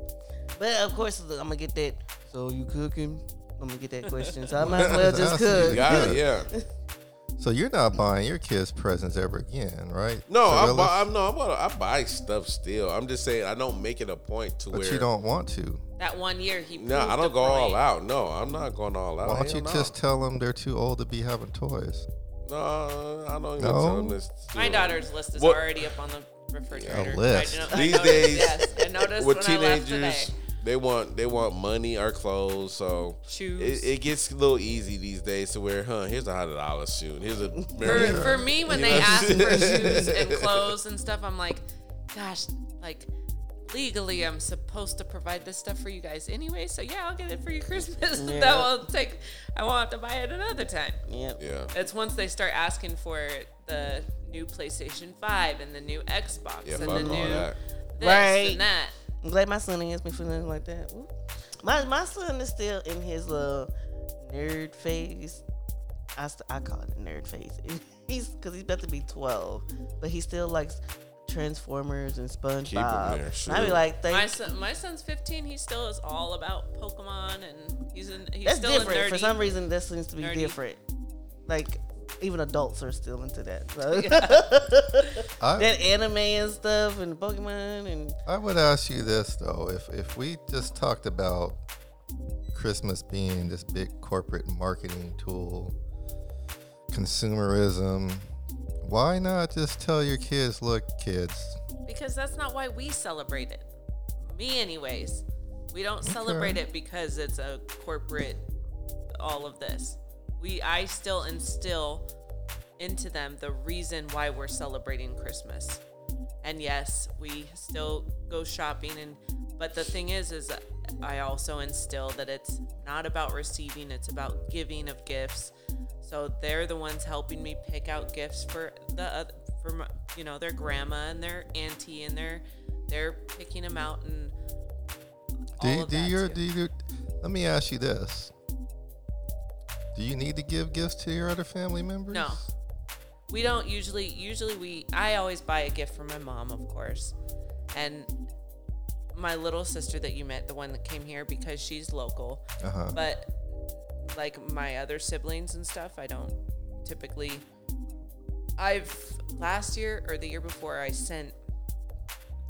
But of course, I'm gonna get that. So you cooking? I'm gonna get that question. So I might as well just You cook. Got it, yeah. So you're not buying your kids presents ever again, right? No, I buy, I'm no, I'm gonna, I buy stuff still. I'm just saying I don't make it a point to But where you don't want to. That one year he. No, I don't a go all out. No, I'm not going all out. Why don't Hell you no. just tell them they're too old to be having toys? No, I don't even No? tell them this. My daughter's list is What- already up on the refrigerator. A list. I know- I These noticed- days, yes, I noticed with when I left teenagers, today. They want they want money or clothes. So Shoes. it, it gets a little easy these days to where, huh? Here's a hundred dollar shoe. Here's a For, for me, when You they ask for shoes and clothes and stuff, I'm like, gosh, like legally, I'm supposed to provide this stuff for you guys anyway. So yeah, I'll get it for you Christmas. Yeah. that will take. I won't have to buy it another time. Yep. yeah. It's once they start asking for the new PlayStation 5 and the new Xbox Yeah, and the new that. this Right. and that. I'm glad my son ain't asked me for nothing like that. Woo. My my son is still in his little nerd phase. I, st- I call it a nerd phase. He's because he's about to be 12, but he still likes Transformers and SpongeBob. there, And I be like, thank My son, my son's 15. He still is all about Pokemon, and he's in. He's That's still different. a nerdy. For some reason, this seems to be nerdy. different. Like even adults are still into that. So. I, that anime and stuff and Pokemon and I would ask you this though: if if we just talked about Christmas being this big corporate marketing tool, consumerism, why not just tell your kids, look, kids, Because that's not why we celebrate it. Me, anyways. We don't celebrate it because it's a corporate, all of this. We, I still instill into them the reason why we're celebrating Christmas. And yes, we still go shopping and but the thing is is I also instill that it's not about receiving, it's about giving of gifts. So they're the ones helping me pick out gifts for the for my, you know their grandma and their auntie and they're they're picking them out and do, you- do your too. do you, let me ask you this: Do you need to give gifts to your other family members? No. We don't usually usually we I always buy a gift for my mom, of course. And my little sister that you met, the one that came here because she's local. Uh huh. But like my other siblings and stuff, I don't typically I've last year or the year before I sent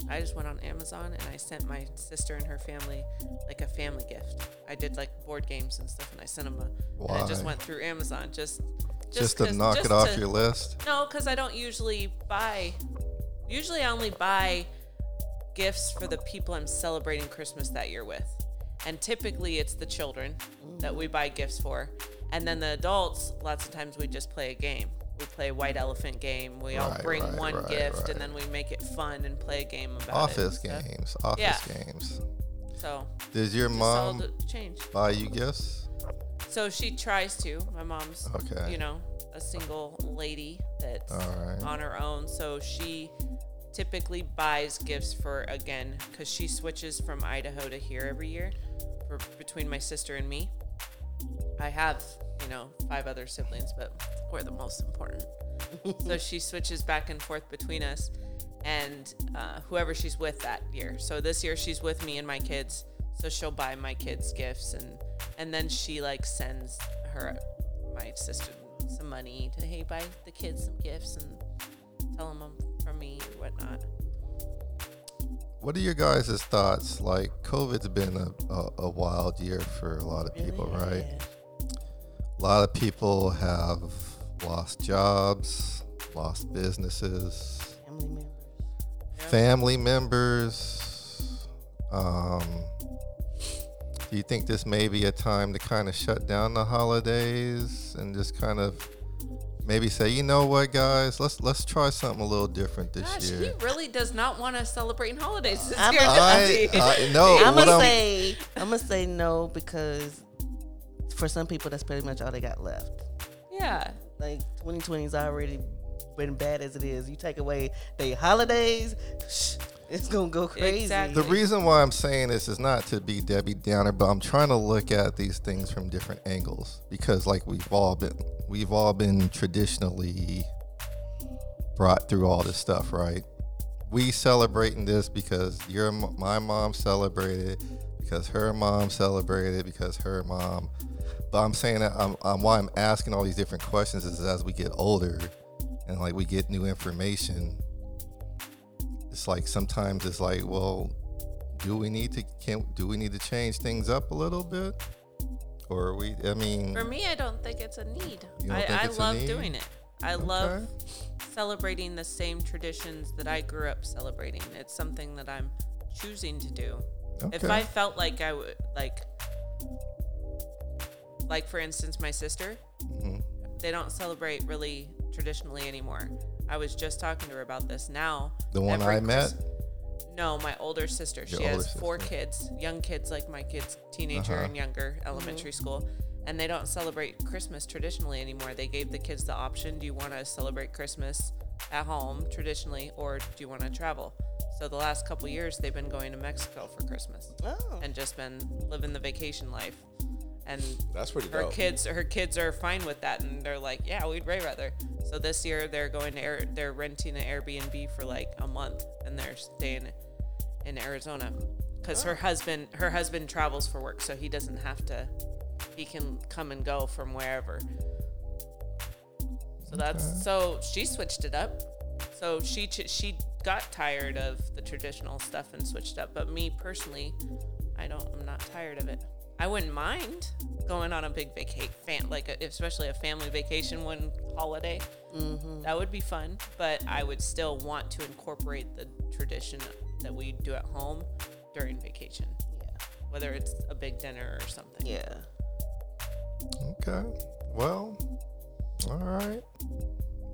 I just went on Amazon and I sent my sister and her family like a family gift. I did like board games and stuff and I sent them a and it just went through Amazon just Just, to knock just it off to- your list. no, because I don't usually buy. Usually, I only buy gifts for the people I'm celebrating Christmas that year with, and typically it's the children that we buy gifts for, and then the adults. Lots of times we just play a game. We play a white elephant game. We all Right, bring right, one right, gift, and then we make it fun and play a game about Office it. games. Office Yeah. games. So does your mom change. buy you gifts? So she tries to. My mom's, Okay. you know, a single lady that's on her own. So she typically buys gifts for again because she switches from Idaho to here every year for between my sister and me. I have, you know, five other siblings, but we're the most important. so she switches back and forth between us and uh, whoever she's with that year. So this year she's with me and my kids. So she'll buy my kids gifts and and then she like sends her my sister some money to hey buy the kids some gifts and tell them I'm from me and whatnot. What are your guys' thoughts? Like, COVID's been a, a, a wild year for a lot of people, right? A lot of people have lost jobs, lost businesses, Family members. family members. Um, do you think this may be a time to kind of shut down the holidays and just kind of maybe say, you know what, guys, let's let's try something a little different this Gosh, year. he really does not want us celebrating holidays this I'm year. a- does I, he? I no. I'm gonna I'm- say I'm gonna say no because for some people that's pretty much all they got left. yeah. Like 2020 is already been bad as it is. You take away the holidays, it's gonna go crazy. Exactly. The reason why I'm saying this is not to be Debbie Downer, but I'm trying to look at these things from different angles because, like, we've all been we've all been traditionally brought through all this stuff, right? We celebrating this because your m- my mom celebrated, because her mom celebrated, because her mom. But I'm saying that I'm, I'm why I'm asking all these different questions is as we get older, and like we get new information, it's like sometimes it's like, well, do we need to can do we need to change things up a little bit, or are we? I mean, For me, I don't think it's a need. I, I love need? doing it. I love celebrating the same traditions that I grew up celebrating. It's something that I'm choosing to do. If I felt like I would like like for instance my sister, Mhm. they don't celebrate really traditionally anymore. I was just talking to her about this now. the one I met. No, my older sister. Your she has older four kids, young kids like my kids, teenager Uh-huh. and younger, elementary school. And they don't celebrate Christmas traditionally anymore. They gave the kids the option do you want to celebrate Christmas at home traditionally or do you want to travel? So the last couple years, they've been going to Mexico for Christmas Oh. and just been living the vacation life. And That's pretty her dope. kids her kids are fine with that and they're like yeah we'd way rather so this year they're going to Air, they're renting an airbnb for like a month and they're staying in arizona because her oh. husband her husband travels for work so he doesn't have to he can come and go from wherever So that's so she switched it up. So she she got tired of the traditional stuff and switched up. But me personally, I don't. I'm not tired of it. I wouldn't mind going on a big vacation, fam- like a, especially a family vacation one holiday. Mm-hmm. That would be fun. But I would still want to incorporate the tradition that we do at home during vacation, Yeah. whether it's a big dinner or something. Yeah. Okay. Well, all right.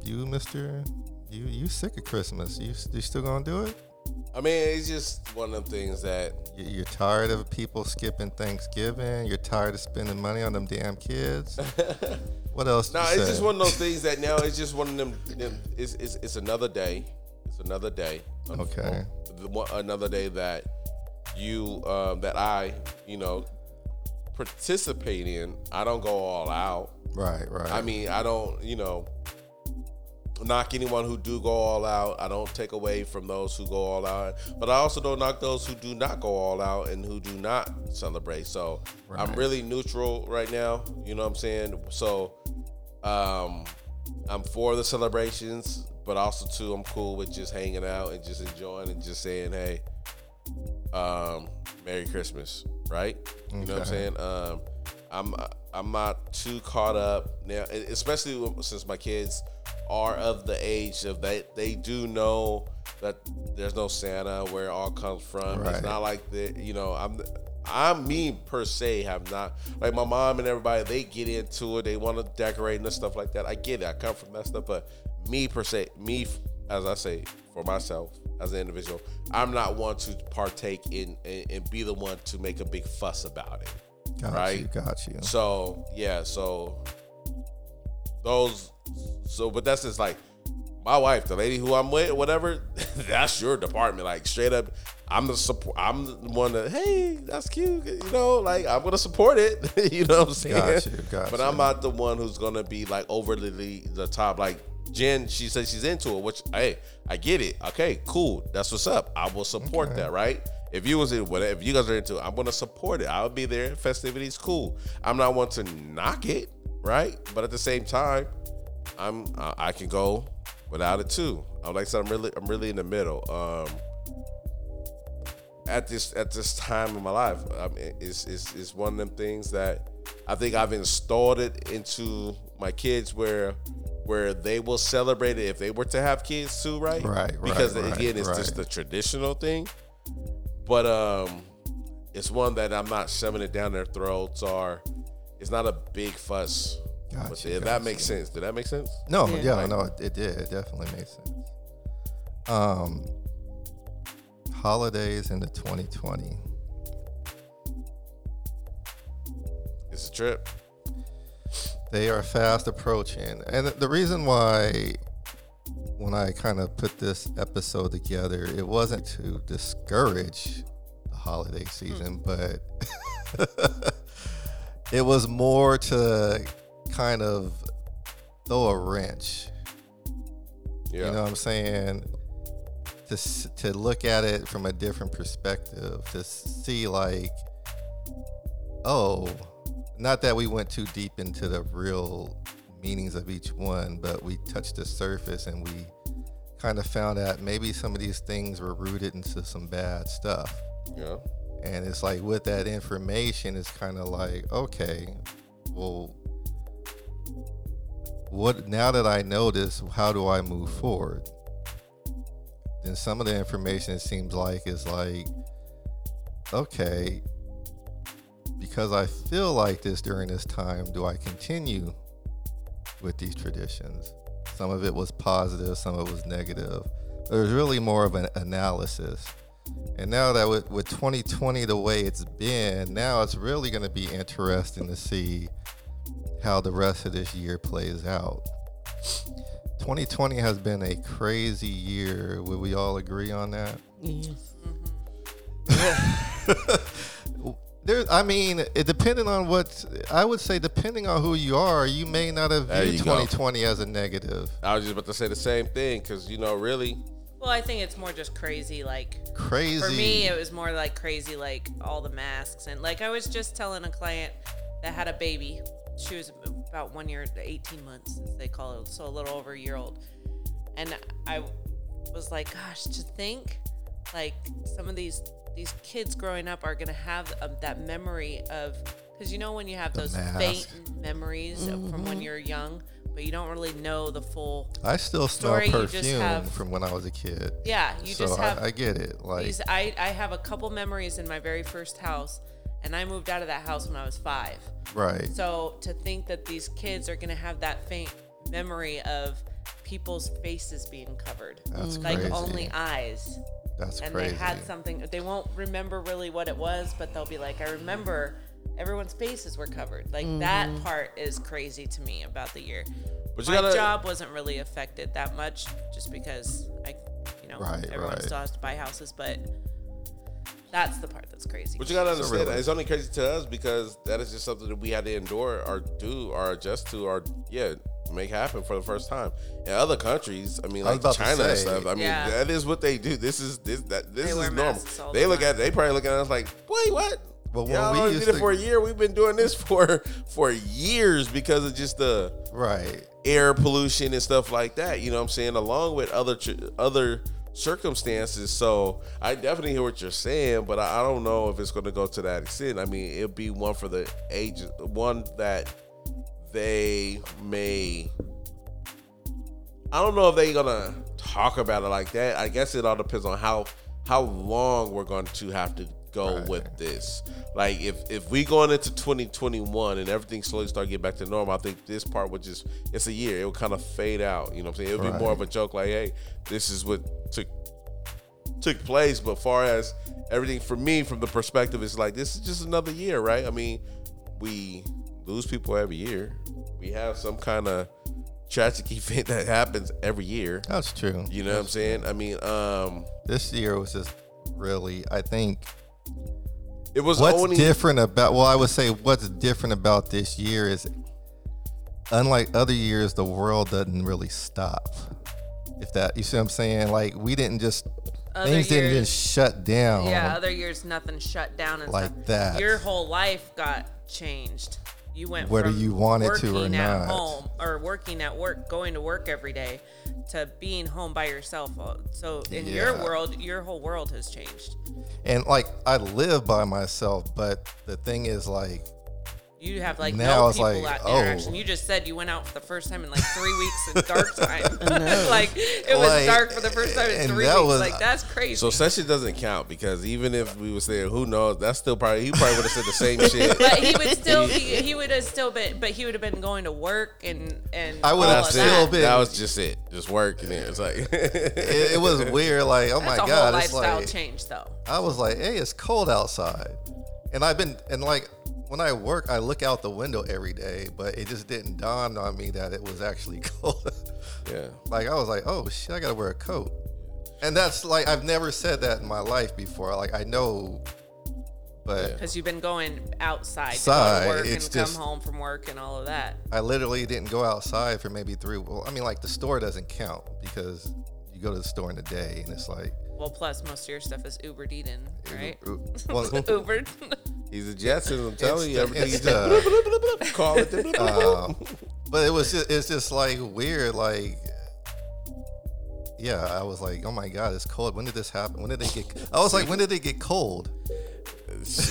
You, Mister, you you sick of Christmas? You you still gonna do it? I mean, it's just one of the things that You- You're tired of people skipping Thanksgiving. You're tired of spending money on them damn kids. what else? No, you it's say? just one of those things that now it's just one of them. them it's, it's, it's another day. It's another day. Okay. The one- Another day that you um, that I you know participate in. I don't go all out. Right, right. I mean, I don't you know knock anyone who do go all out. I don't take away from those who go all out, but I also don't knock those who do not go all out and who do not celebrate. So I'm really neutral right now. You know what I'm saying? So um, I'm for the celebrations, but also too I'm cool with just hanging out and just enjoying and just saying, hey, um, Merry Christmas, right? You know what I'm saying? Um, I'm I'm not too caught up now, especially since my kids are of the age of they they do know that there's no Santa where it all comes from. It's not like the you know I'm I'm me per se have not like my mom and everybody they get into it they want to decorate and stuff like that. I get it. I come from that stuff, but me per se me as I say for myself as an individual, I'm not one to partake in and be the one to make a big fuss about it. Got right. you, got you. So yeah, so those, so but that's just like my wife, the lady who I'm with, whatever. that's your department. Like straight up, I'm the support. I'm the one that hey, that's cute. You know, like I'm gonna support it. you know what I'm saying? Got you, got but you. I'm not the one who's gonna be like overly the top. Like Jen, she says she's into it, which hey, I get it. Okay, cool. That's what's up. I will support Okay. that, right? If you was in whatever, if you guys are into it, I'm gonna support it. I'll be there. Festivities, cool. I'm not one to knock it, right? But at the same time, I'm I, I can go without it too. I'm like I said, I'm really I'm really in the middle. Um, at this at this time in my life, I mean, it's it's it's one of them things that I think I've installed it into my kids where where they will celebrate it if they were to have kids too, right? Right, right, Because right, again, it's just the traditional thing. But um, it's one that I'm not shoving it down their throats or it's not a big fuss. Gotcha, with it, if that makes sense. Did that make sense? No, Yeah. yeah, Like- no, it, it did. It definitely made sense. Um, holidays into 2020. It's a trip. They are fast approaching. And the reason why, when I kind of put this episode together, it wasn't to discourage the holiday hmm. season, but it was more to kind of throw a wrench. Yeah. You know what I'm saying? To, to look at it from a different perspective, to see, like, oh, not that we went too deep into the real meanings of each one, but we touched the surface and we kind of found out maybe some of these things were rooted into some bad stuff. yeah. And it's like with that information, it's kind of like, okay, well, what now that I know this, how do I move forward? Then some of the information it seems like is like, okay, because I feel like this during this time, do I continue with these traditions? Some of it was positive, some of it was negative. There's really more of an analysis. And now that with, with 2020 the way it's been, now it's really going to be interesting to see how the rest of this year plays out. 2020 has been a crazy year. Would we all agree on that? Yes. Mm-hmm. There, I mean, it depending on what I would say, depending on who you are, you may not have There viewed you go. 2020 as a negative. I was just about to say the same thing because you know, really, Well, I think it's more just crazy. Like Crazy. for me, it was more like crazy, like all the masks and like I was just telling a client that had a baby. She was about one year, 18 months, as they call it, so a little over a year old. And I was like, gosh, to think like some of these these kids growing up are gonna have um, that memory of because you know when you have The those mask. faint memories of from when you're young, but you don't really know the full. I still smell Story, perfume have- from when I was a kid. Yeah, you so just have I, I get it. Like these. I I have a couple memories in my very first house, and I moved out of that house when I was five. right. So to think that these kids are gonna have that faint memory of people's faces being covered, That's like crazy. only eyes, That's and crazy. they had something. They won't remember really what it was, but they'll be like, I remember everyone's faces were covered. Like that mm-hmm. part is crazy to me about the year. But you My gotta- job wasn't really affected that much, just because I, you know, Right, everyone right. still has to buy houses, but. That's the part that's crazy. But you gotta understand, really- it's only crazy to us because that is just something that we had to endure or do or adjust to or yeah make happen for the first time. In other countries, I mean, like about to China and stuff. I mean, Yeah. that is what they do. This is this that this They is normal. They look time. at they probably looking at us like, wait, what? Well, when Y'all we only used did it to- for a year. We've been doing this for for years because of just the right. air pollution and stuff like that. You know what I'm saying? Along with other other circumstances. So I definitely hear what you're saying, but I, I don't know if it's going to go to that extent. I mean, it'll be one for the age, one that they may. I don't know if they're gonna talk about it like that. I guess it all depends on how how long we're going to have to go Right. with this. Like if if we going into 2021 and everything slowly start getting back to normal, I think this part would just it's a year. It would kind of fade out. You know what I'm saying? It would be more of a joke like, hey, this is what took took place. But far as everything for me from the perspective is like this is just another year, right? I mean, we lose people every year. We have some kind of tragic event that happens every year. That's true. You know what I'm saying? I mean, um, This year was just really. I think it was what's only different about. Well, I would say what's different about this year is, unlike other years, the world doesn't really stop. If that, you see what I'm saying? Like we didn't just Other things didn't just shut down. Yeah, other years nothing shut down and Like stuff. that. Your whole life got changed. You went Whether from you wanted to or working at not. home or working at work, going to work every day, to being home by yourself. Uh, So in your world, your whole world has changed. And like I live by myself, but the thing is like You have like Now no it's people like, out oh. interaction. You just said you went out for the first time in like three weeks in dark time. like it was Like, dark for the first time in three weeks. was- like that's crazy. so session doesn't count because even if we was there, who knows? That's still probably he probably would have said the same shit. but he would still he, he would have still been but he would have been going to work and and I would have still that. been- That was just it. Just work and then it's like it, it was weird. Like oh That's my a god, whole it's lifestyle like change though. I was like, hey, it's cold outside, and I've been and like when I work, I look out the window every day, but it just didn't dawn on me that it was actually cold. yeah. like I was like, oh shit, I gotta wear a coat, and that's like I've never said that in my life before. Like I know, but Because you've been going outside, Outside, to go to work it's and just- come home from work and all of that. I literally didn't go outside for maybe three. Well, I mean, like the store doesn't count because you go to the store in the day, and it's like Well, plus most of your stuff is Ubered eaten, right? well, Ubered. He's a Jetson. I'm telling you, It's- everything it's you just the- bloop, bloop, bloop, bloop, call it. bloop, bloop, bloop. um, but it was just it's just like weird like yeah i was like oh my god it's cold when did this happen when did they get i was like when did they get cold Shit,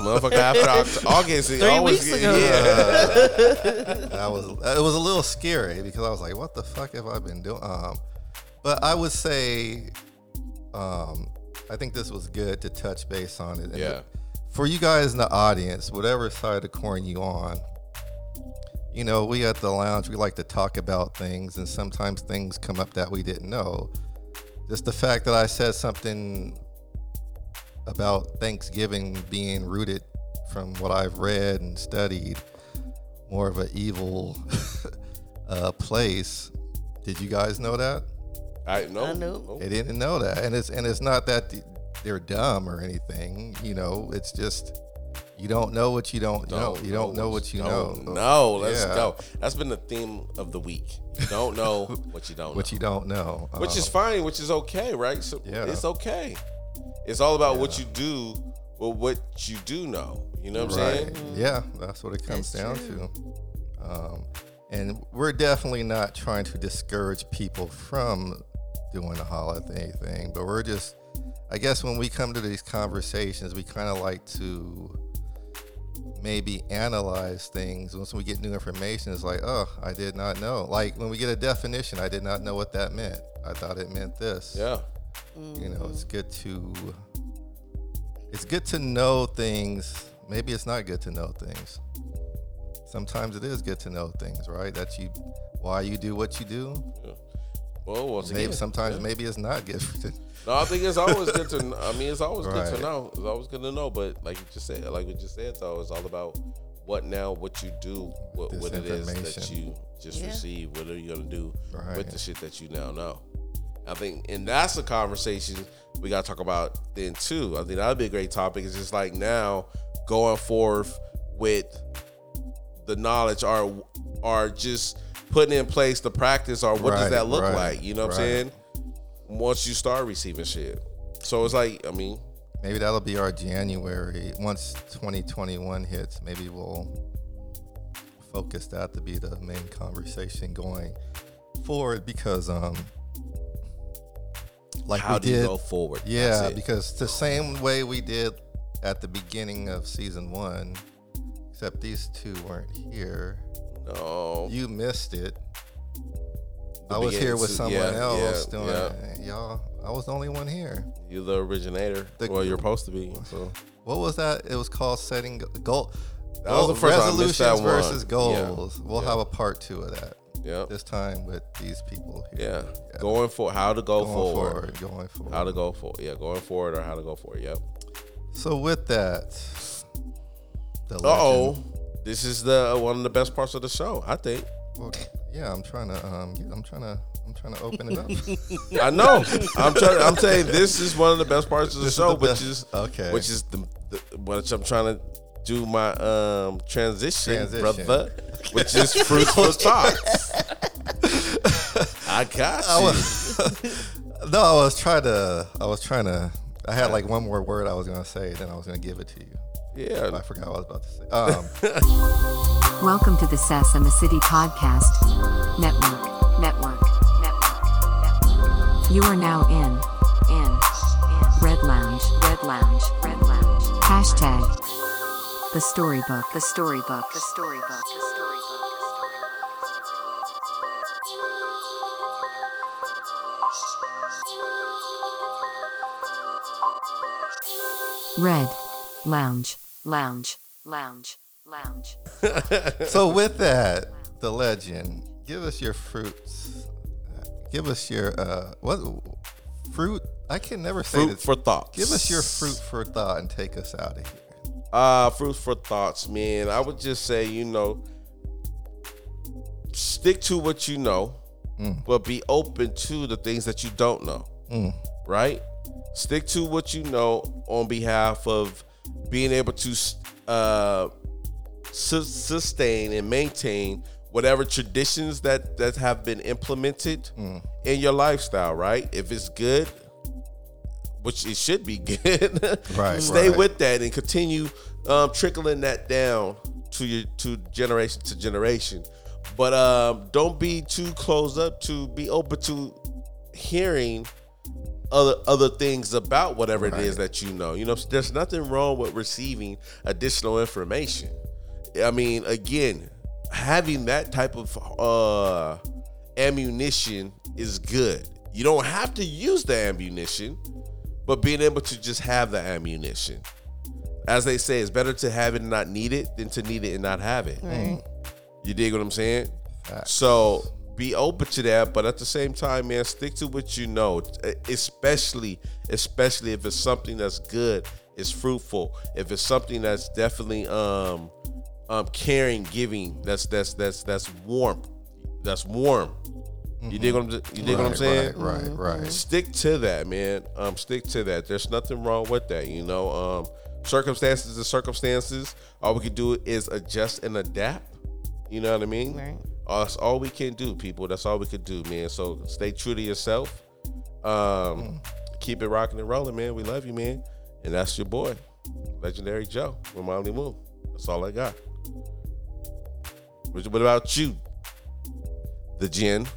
Motherfucker, after August, it Three always weeks get- ago. Yeah. i was it was a little scary because i was like what the fuck have i been doing um but i would say um i think this was good to touch base on it And Yeah. For you guys in the audience whatever side of the coin you on you know, we at the lounge, we like to talk about things, and sometimes things come up that we didn't know. Just the fact that I said something about Thanksgiving being rooted from what I've read and studied, more of an evil uh, place. Did you guys know that? I know. I know. They didn't know that, and it's and it's not that th- they're dumb or anything. You know, it's just you don't know what you don't know. You don't know what you know. don't know. Let's Yeah. go. That's been the theme of the week. You don't know what you don't What know. you don't know. which is Um, fine, which is okay, right? So Yeah. it's okay. It's all about what you do with what you do know. You know what I'm right. saying? Yeah, that's what it comes That's down true. to. Um, and we're definitely not trying to discourage people from doing a holiday thing, but we're just, I guess, when we come to these conversations, we kind of like to maybe analyze things. Once we get new information it's like oh i did not know. Like when we get a definition i did not know what that meant. I thought it meant this. Yeah. you know it's mm-hmm. good to it's good to know things. Maybe it's not good to know things. Sometimes it is good to know things right? That you why you do what you do Well, once maybe again, sometimes yeah. maybe it's not gifted. No, I think it's always good to. kn- I mean, it's always good to know. It's always good to know. But like you just said, like we just said, though, it's all about what now, what you do, what, what it is that you just Yeah. receive. What are you gonna do with the shit that you now know? I think, and that's a conversation we gotta talk about then too. I think that'd be a great topic. It's just like now going forth with the knowledge, are or just putting in place the practice, or what does that look right, like? You know what I'm saying? Once you start receiving shit. So it's like, I mean, maybe that'll be our january once 2021 hits maybe we'll focus that to be the main conversation going forward because um like how we do did you go forward? yeah because the same way we did at the beginning of season one except these two weren't here no, you missed it The i was here with someone yeah, else yeah, doing yeah. y'all i was the only one here you're the originator. The- well, you're supposed to be. So what was that it was called setting go- goal That was the first time I missed that resolutions versus Yeah. goals we'll Yeah. have a part two of that yeah, this time with these people yeah. here Going for how to go going forward. forward going forward How to go for yeah, going forward or how to go forward. Yep. so with that the Uh oh, legend- this is the one of the best parts of the show. I think. well, yeah i'm trying to um get, i'm trying to i'm trying to open it up I know. I'm trying. I'm saying this is one of the best parts of the This is show, the which is okay. which is the, the which I'm trying to do my um transition, Transition. brother, which is fruitful thoughts. I got you. I was, no, I was trying to. I was trying to. I had like one more word I was gonna say, then I was gonna give it to you. Yeah, I forgot what I was about to say. Um, Welcome to the Sess and the City Podcast Network. Network. Network. You are now in. In. in Red Lounge. Red Lounge. Red Lounge. Hashtag. The storybook. The storybook. The storybook. The storybook. Red. Lounge. Lounge. Lounge. Lounge. so with that, the legend. Give us your fruits. Give us your uh what fruit? I can never say fruit this. for thoughts. Give us your fruit for thought and take us out of here. Uh, fruit for thoughts, man. I would just say, you know, stick to what you know, but be open to the things that you don't know. Right? Stick to what you know on behalf of being able to uh, su- sustain and maintain whatever traditions that that have been implemented in your lifestyle. Right? If it's good, which it should be good. Right, Stay right. with that and continue um, trickling that down to your to generation to generation. But um, don't be too closed up to be open to hearing other other things about whatever it is that you know. You know, there's nothing wrong with receiving additional information. I mean, again, having that type of uh, ammunition is good. You don't have to use the ammunition, but being able to just have the ammunition. As they say, it's better to have it and not need it than to need it and not have it. You dig what I'm saying? Facts. So be open to that, but at the same time, man, stick to what you know. Especially, especially if it's something that's good, it's fruitful. If it's something that's definitely um um caring, giving, that's that's that's that's warm. That's warm. You dig what I'm you dig what I'm saying? Right, right, right. stick to that, man. Um, stick to that. There's nothing wrong with that. You know, um, circumstances are circumstances. All we can do is adjust and adapt. You know what I mean? Right. That's all we can do, people. That's all we can do, man. So stay true to yourself. Um, keep it rocking and rolling, man. We love you, man. And that's your boy, Legendary Joe, with Molly Moon. That's all I got. What what about you? The gin.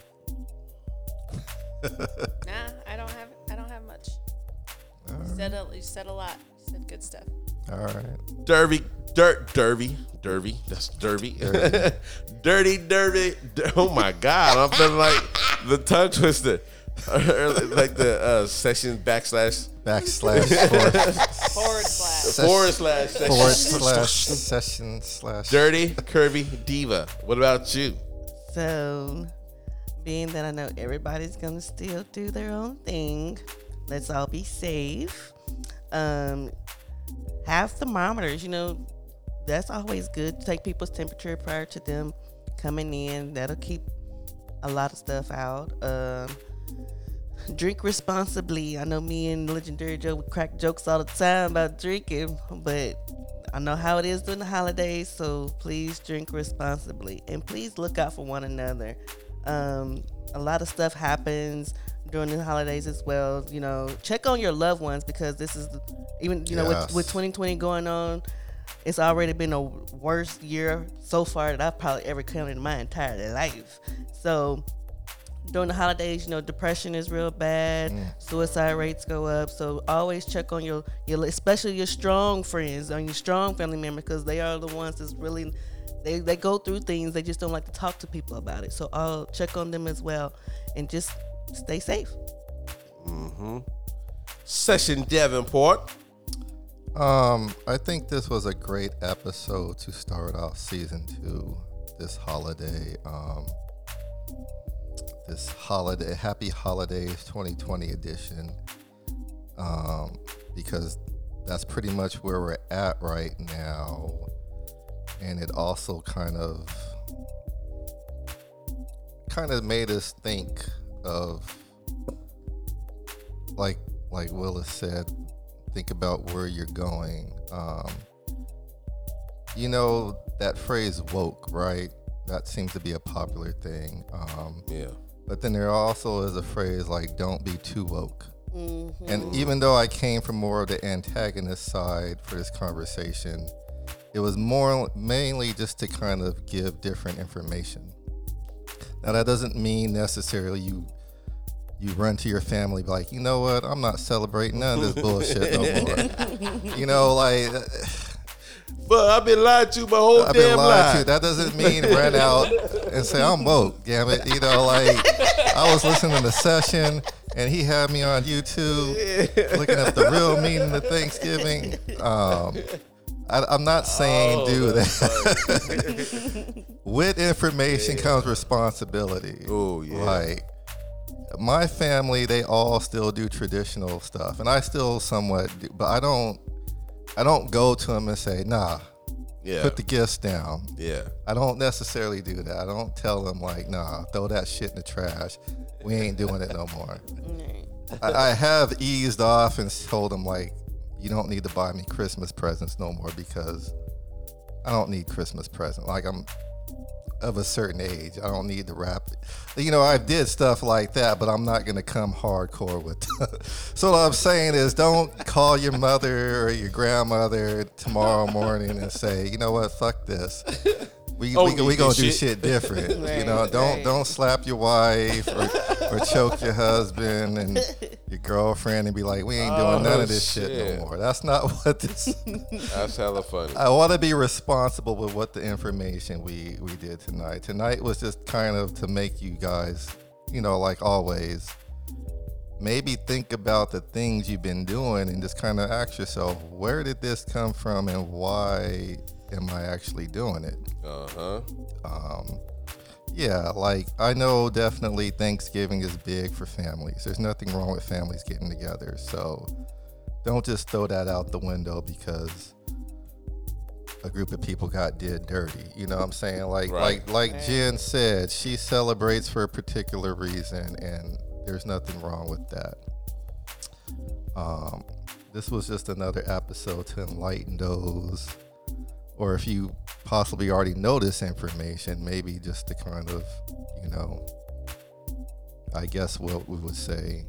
Nah, I don't have. I don't have much. You said a, you said a lot. You said good stuff. All right. Derby, dirt, derby, derby. That's derby. Dirty, dirty. dir- Oh my God, I'm feeling like the tongue twister, like the uh, session backslash Backslash forward, Forward slash. forward slash session. forward slash session slash. Dirty, curvy diva. What about you? So, being that I know everybody's gonna still do their own thing, let's all be safe. Um, have thermometers. You know, that's always good. Take people's temperature prior to them coming in. That'll keep a lot of stuff out. Um, drink responsibly. I know me and Legendary Joe would crack jokes all the time about drinking, but I know how it is during the holidays, so please drink responsibly and please look out for one another. Um, a lot of stuff happens during the holidays as well. You know, check on your loved ones because this is the, even you know Yes. with, with 2020 going on. It's already been the worst year so far that I've probably ever counted in my entire life. So during the holidays, you know, depression is real bad. Suicide rates go up. So always check on your your especially your strong friends, on your strong family members, because they are the ones that's really they they go through things. They just don't like to talk to people about it. So I'll check on them as well, and just stay safe. Mm-hmm. Session Davenport. Um, I think this was a great episode to start off season two. This holiday, um, this holiday, happy holidays 2020 edition. Um, because that's pretty much where we're at right now, and it also kind of, kind of made us think of, like, like Willis said, think about where you're going. Um, you know that phrase woke, right? That seems to be a popular thing. Um, Yeah. but then there also is a phrase like "don't be too woke." And even though I came from more of the antagonist side for this conversation, it was more mainly just to kind of give different information. Now that doesn't mean necessarily you you run to your family be like, you know what, I'm not celebrating none of this bullshit no more. you know, like But I've been lied to my whole I've been damn lied life. to. That doesn't mean run out and say I'm woke. Damn it, you know, like I was listening to the session and he had me on YouTube looking up the real meaning of Thanksgiving. Um, I, I'm not saying Oh, do that. With information comes responsibility. Oh, yeah. Like my family, they all still do traditional stuff, and I still somewhat do, but I don't. I don't go to them and say, "Nah, Yeah. put the gifts down." yeah. I don't necessarily do that. I don't tell them like, "Nah, throw that shit in the trash. We ain't doing it no more." I, I have eased off and told them like, "You don't need to buy me Christmas presents no more because I don't need Christmas present. Like I'm of a certain age. I don't need to rap. You know, I did stuff like that, but I'm not gonna come hardcore with. so what I'm saying is, don't call your mother or your grandmother tomorrow morning and say, you know what, fuck this. We, Oh, we, you we gonna do shit? shit different. you know, don't right. don't slap your wife or, or choke your husband and your girlfriend and be like, we ain't doing none Oh, of this shit shit. no more. That's not what this. That's hella funny. I want to be responsible with what the information we we did tonight. Tonight was just kind of to make you guys, you know, like always, maybe think about the things you've been doing and just kind of ask yourself, where did this come from and why am I actually doing it? Uh huh. Um, yeah, like I know definitely Thanksgiving is big for families. There's nothing wrong with families getting together. So don't just throw that out the window because a group of people got did dirty. You know what I'm saying? Like Right. like like Jen said, she celebrates for a particular reason and there's nothing wrong with that. Um, this was just another episode to enlighten those or if you possibly already know this information, maybe just to kind of, you know, I guess what we would say,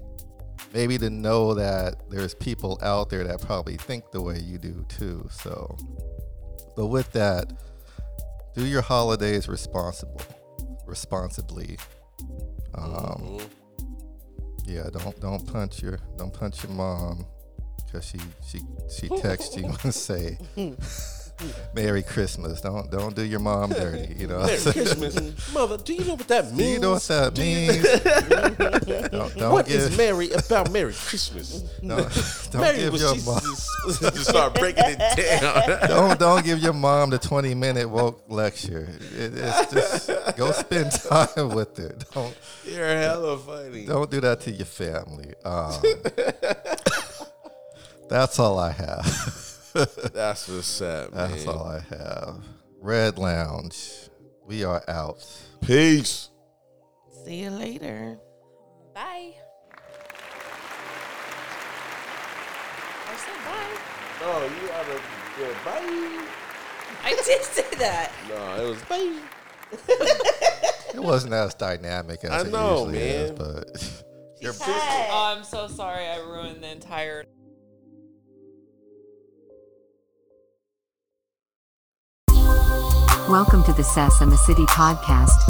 maybe to know that there's people out there that probably think the way you do too. So, but with that, do your holidays responsible, responsibly. Um, Mhm. yeah, don't don't punch your don't punch your mom because she she she texts you and say Merry Christmas. Don't don't do your mom dirty. You know. Merry Christmas, mother. Do you know what that means? Do you know what that means? don't don't What is give, Merry about Merry Christmas? don't, don't Mary give your mom Just start breaking it down. don't don't give your mom the twenty minute woke lecture. It, it's just go spend time with her. Don't You're hella funny. don't do that to your family. Um, that's all I have. That's what's up, man. That's all I have. Red Lounge. We are out. Peace. See you later. Bye. I said bye. No, you oughta yeah, bye. I did say that. No, it was bye. It wasn't as dynamic as I it know, usually is, but You're Oh, I'm so sorry. I ruined the entire. Welcome to the Sess and the City Podcast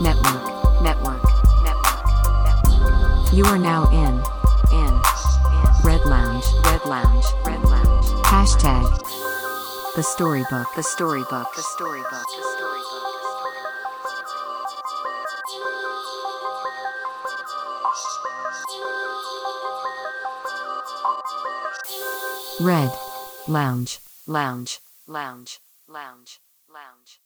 Network. Network. Network. Network. You are now in. In. In. Red Lounge. Red Lounge. Red Lounge. Hashtag. The storybook. The storybook. The storybook. The storybook. Red Lounge. Lounge. Lounge. Lounge. Lounge.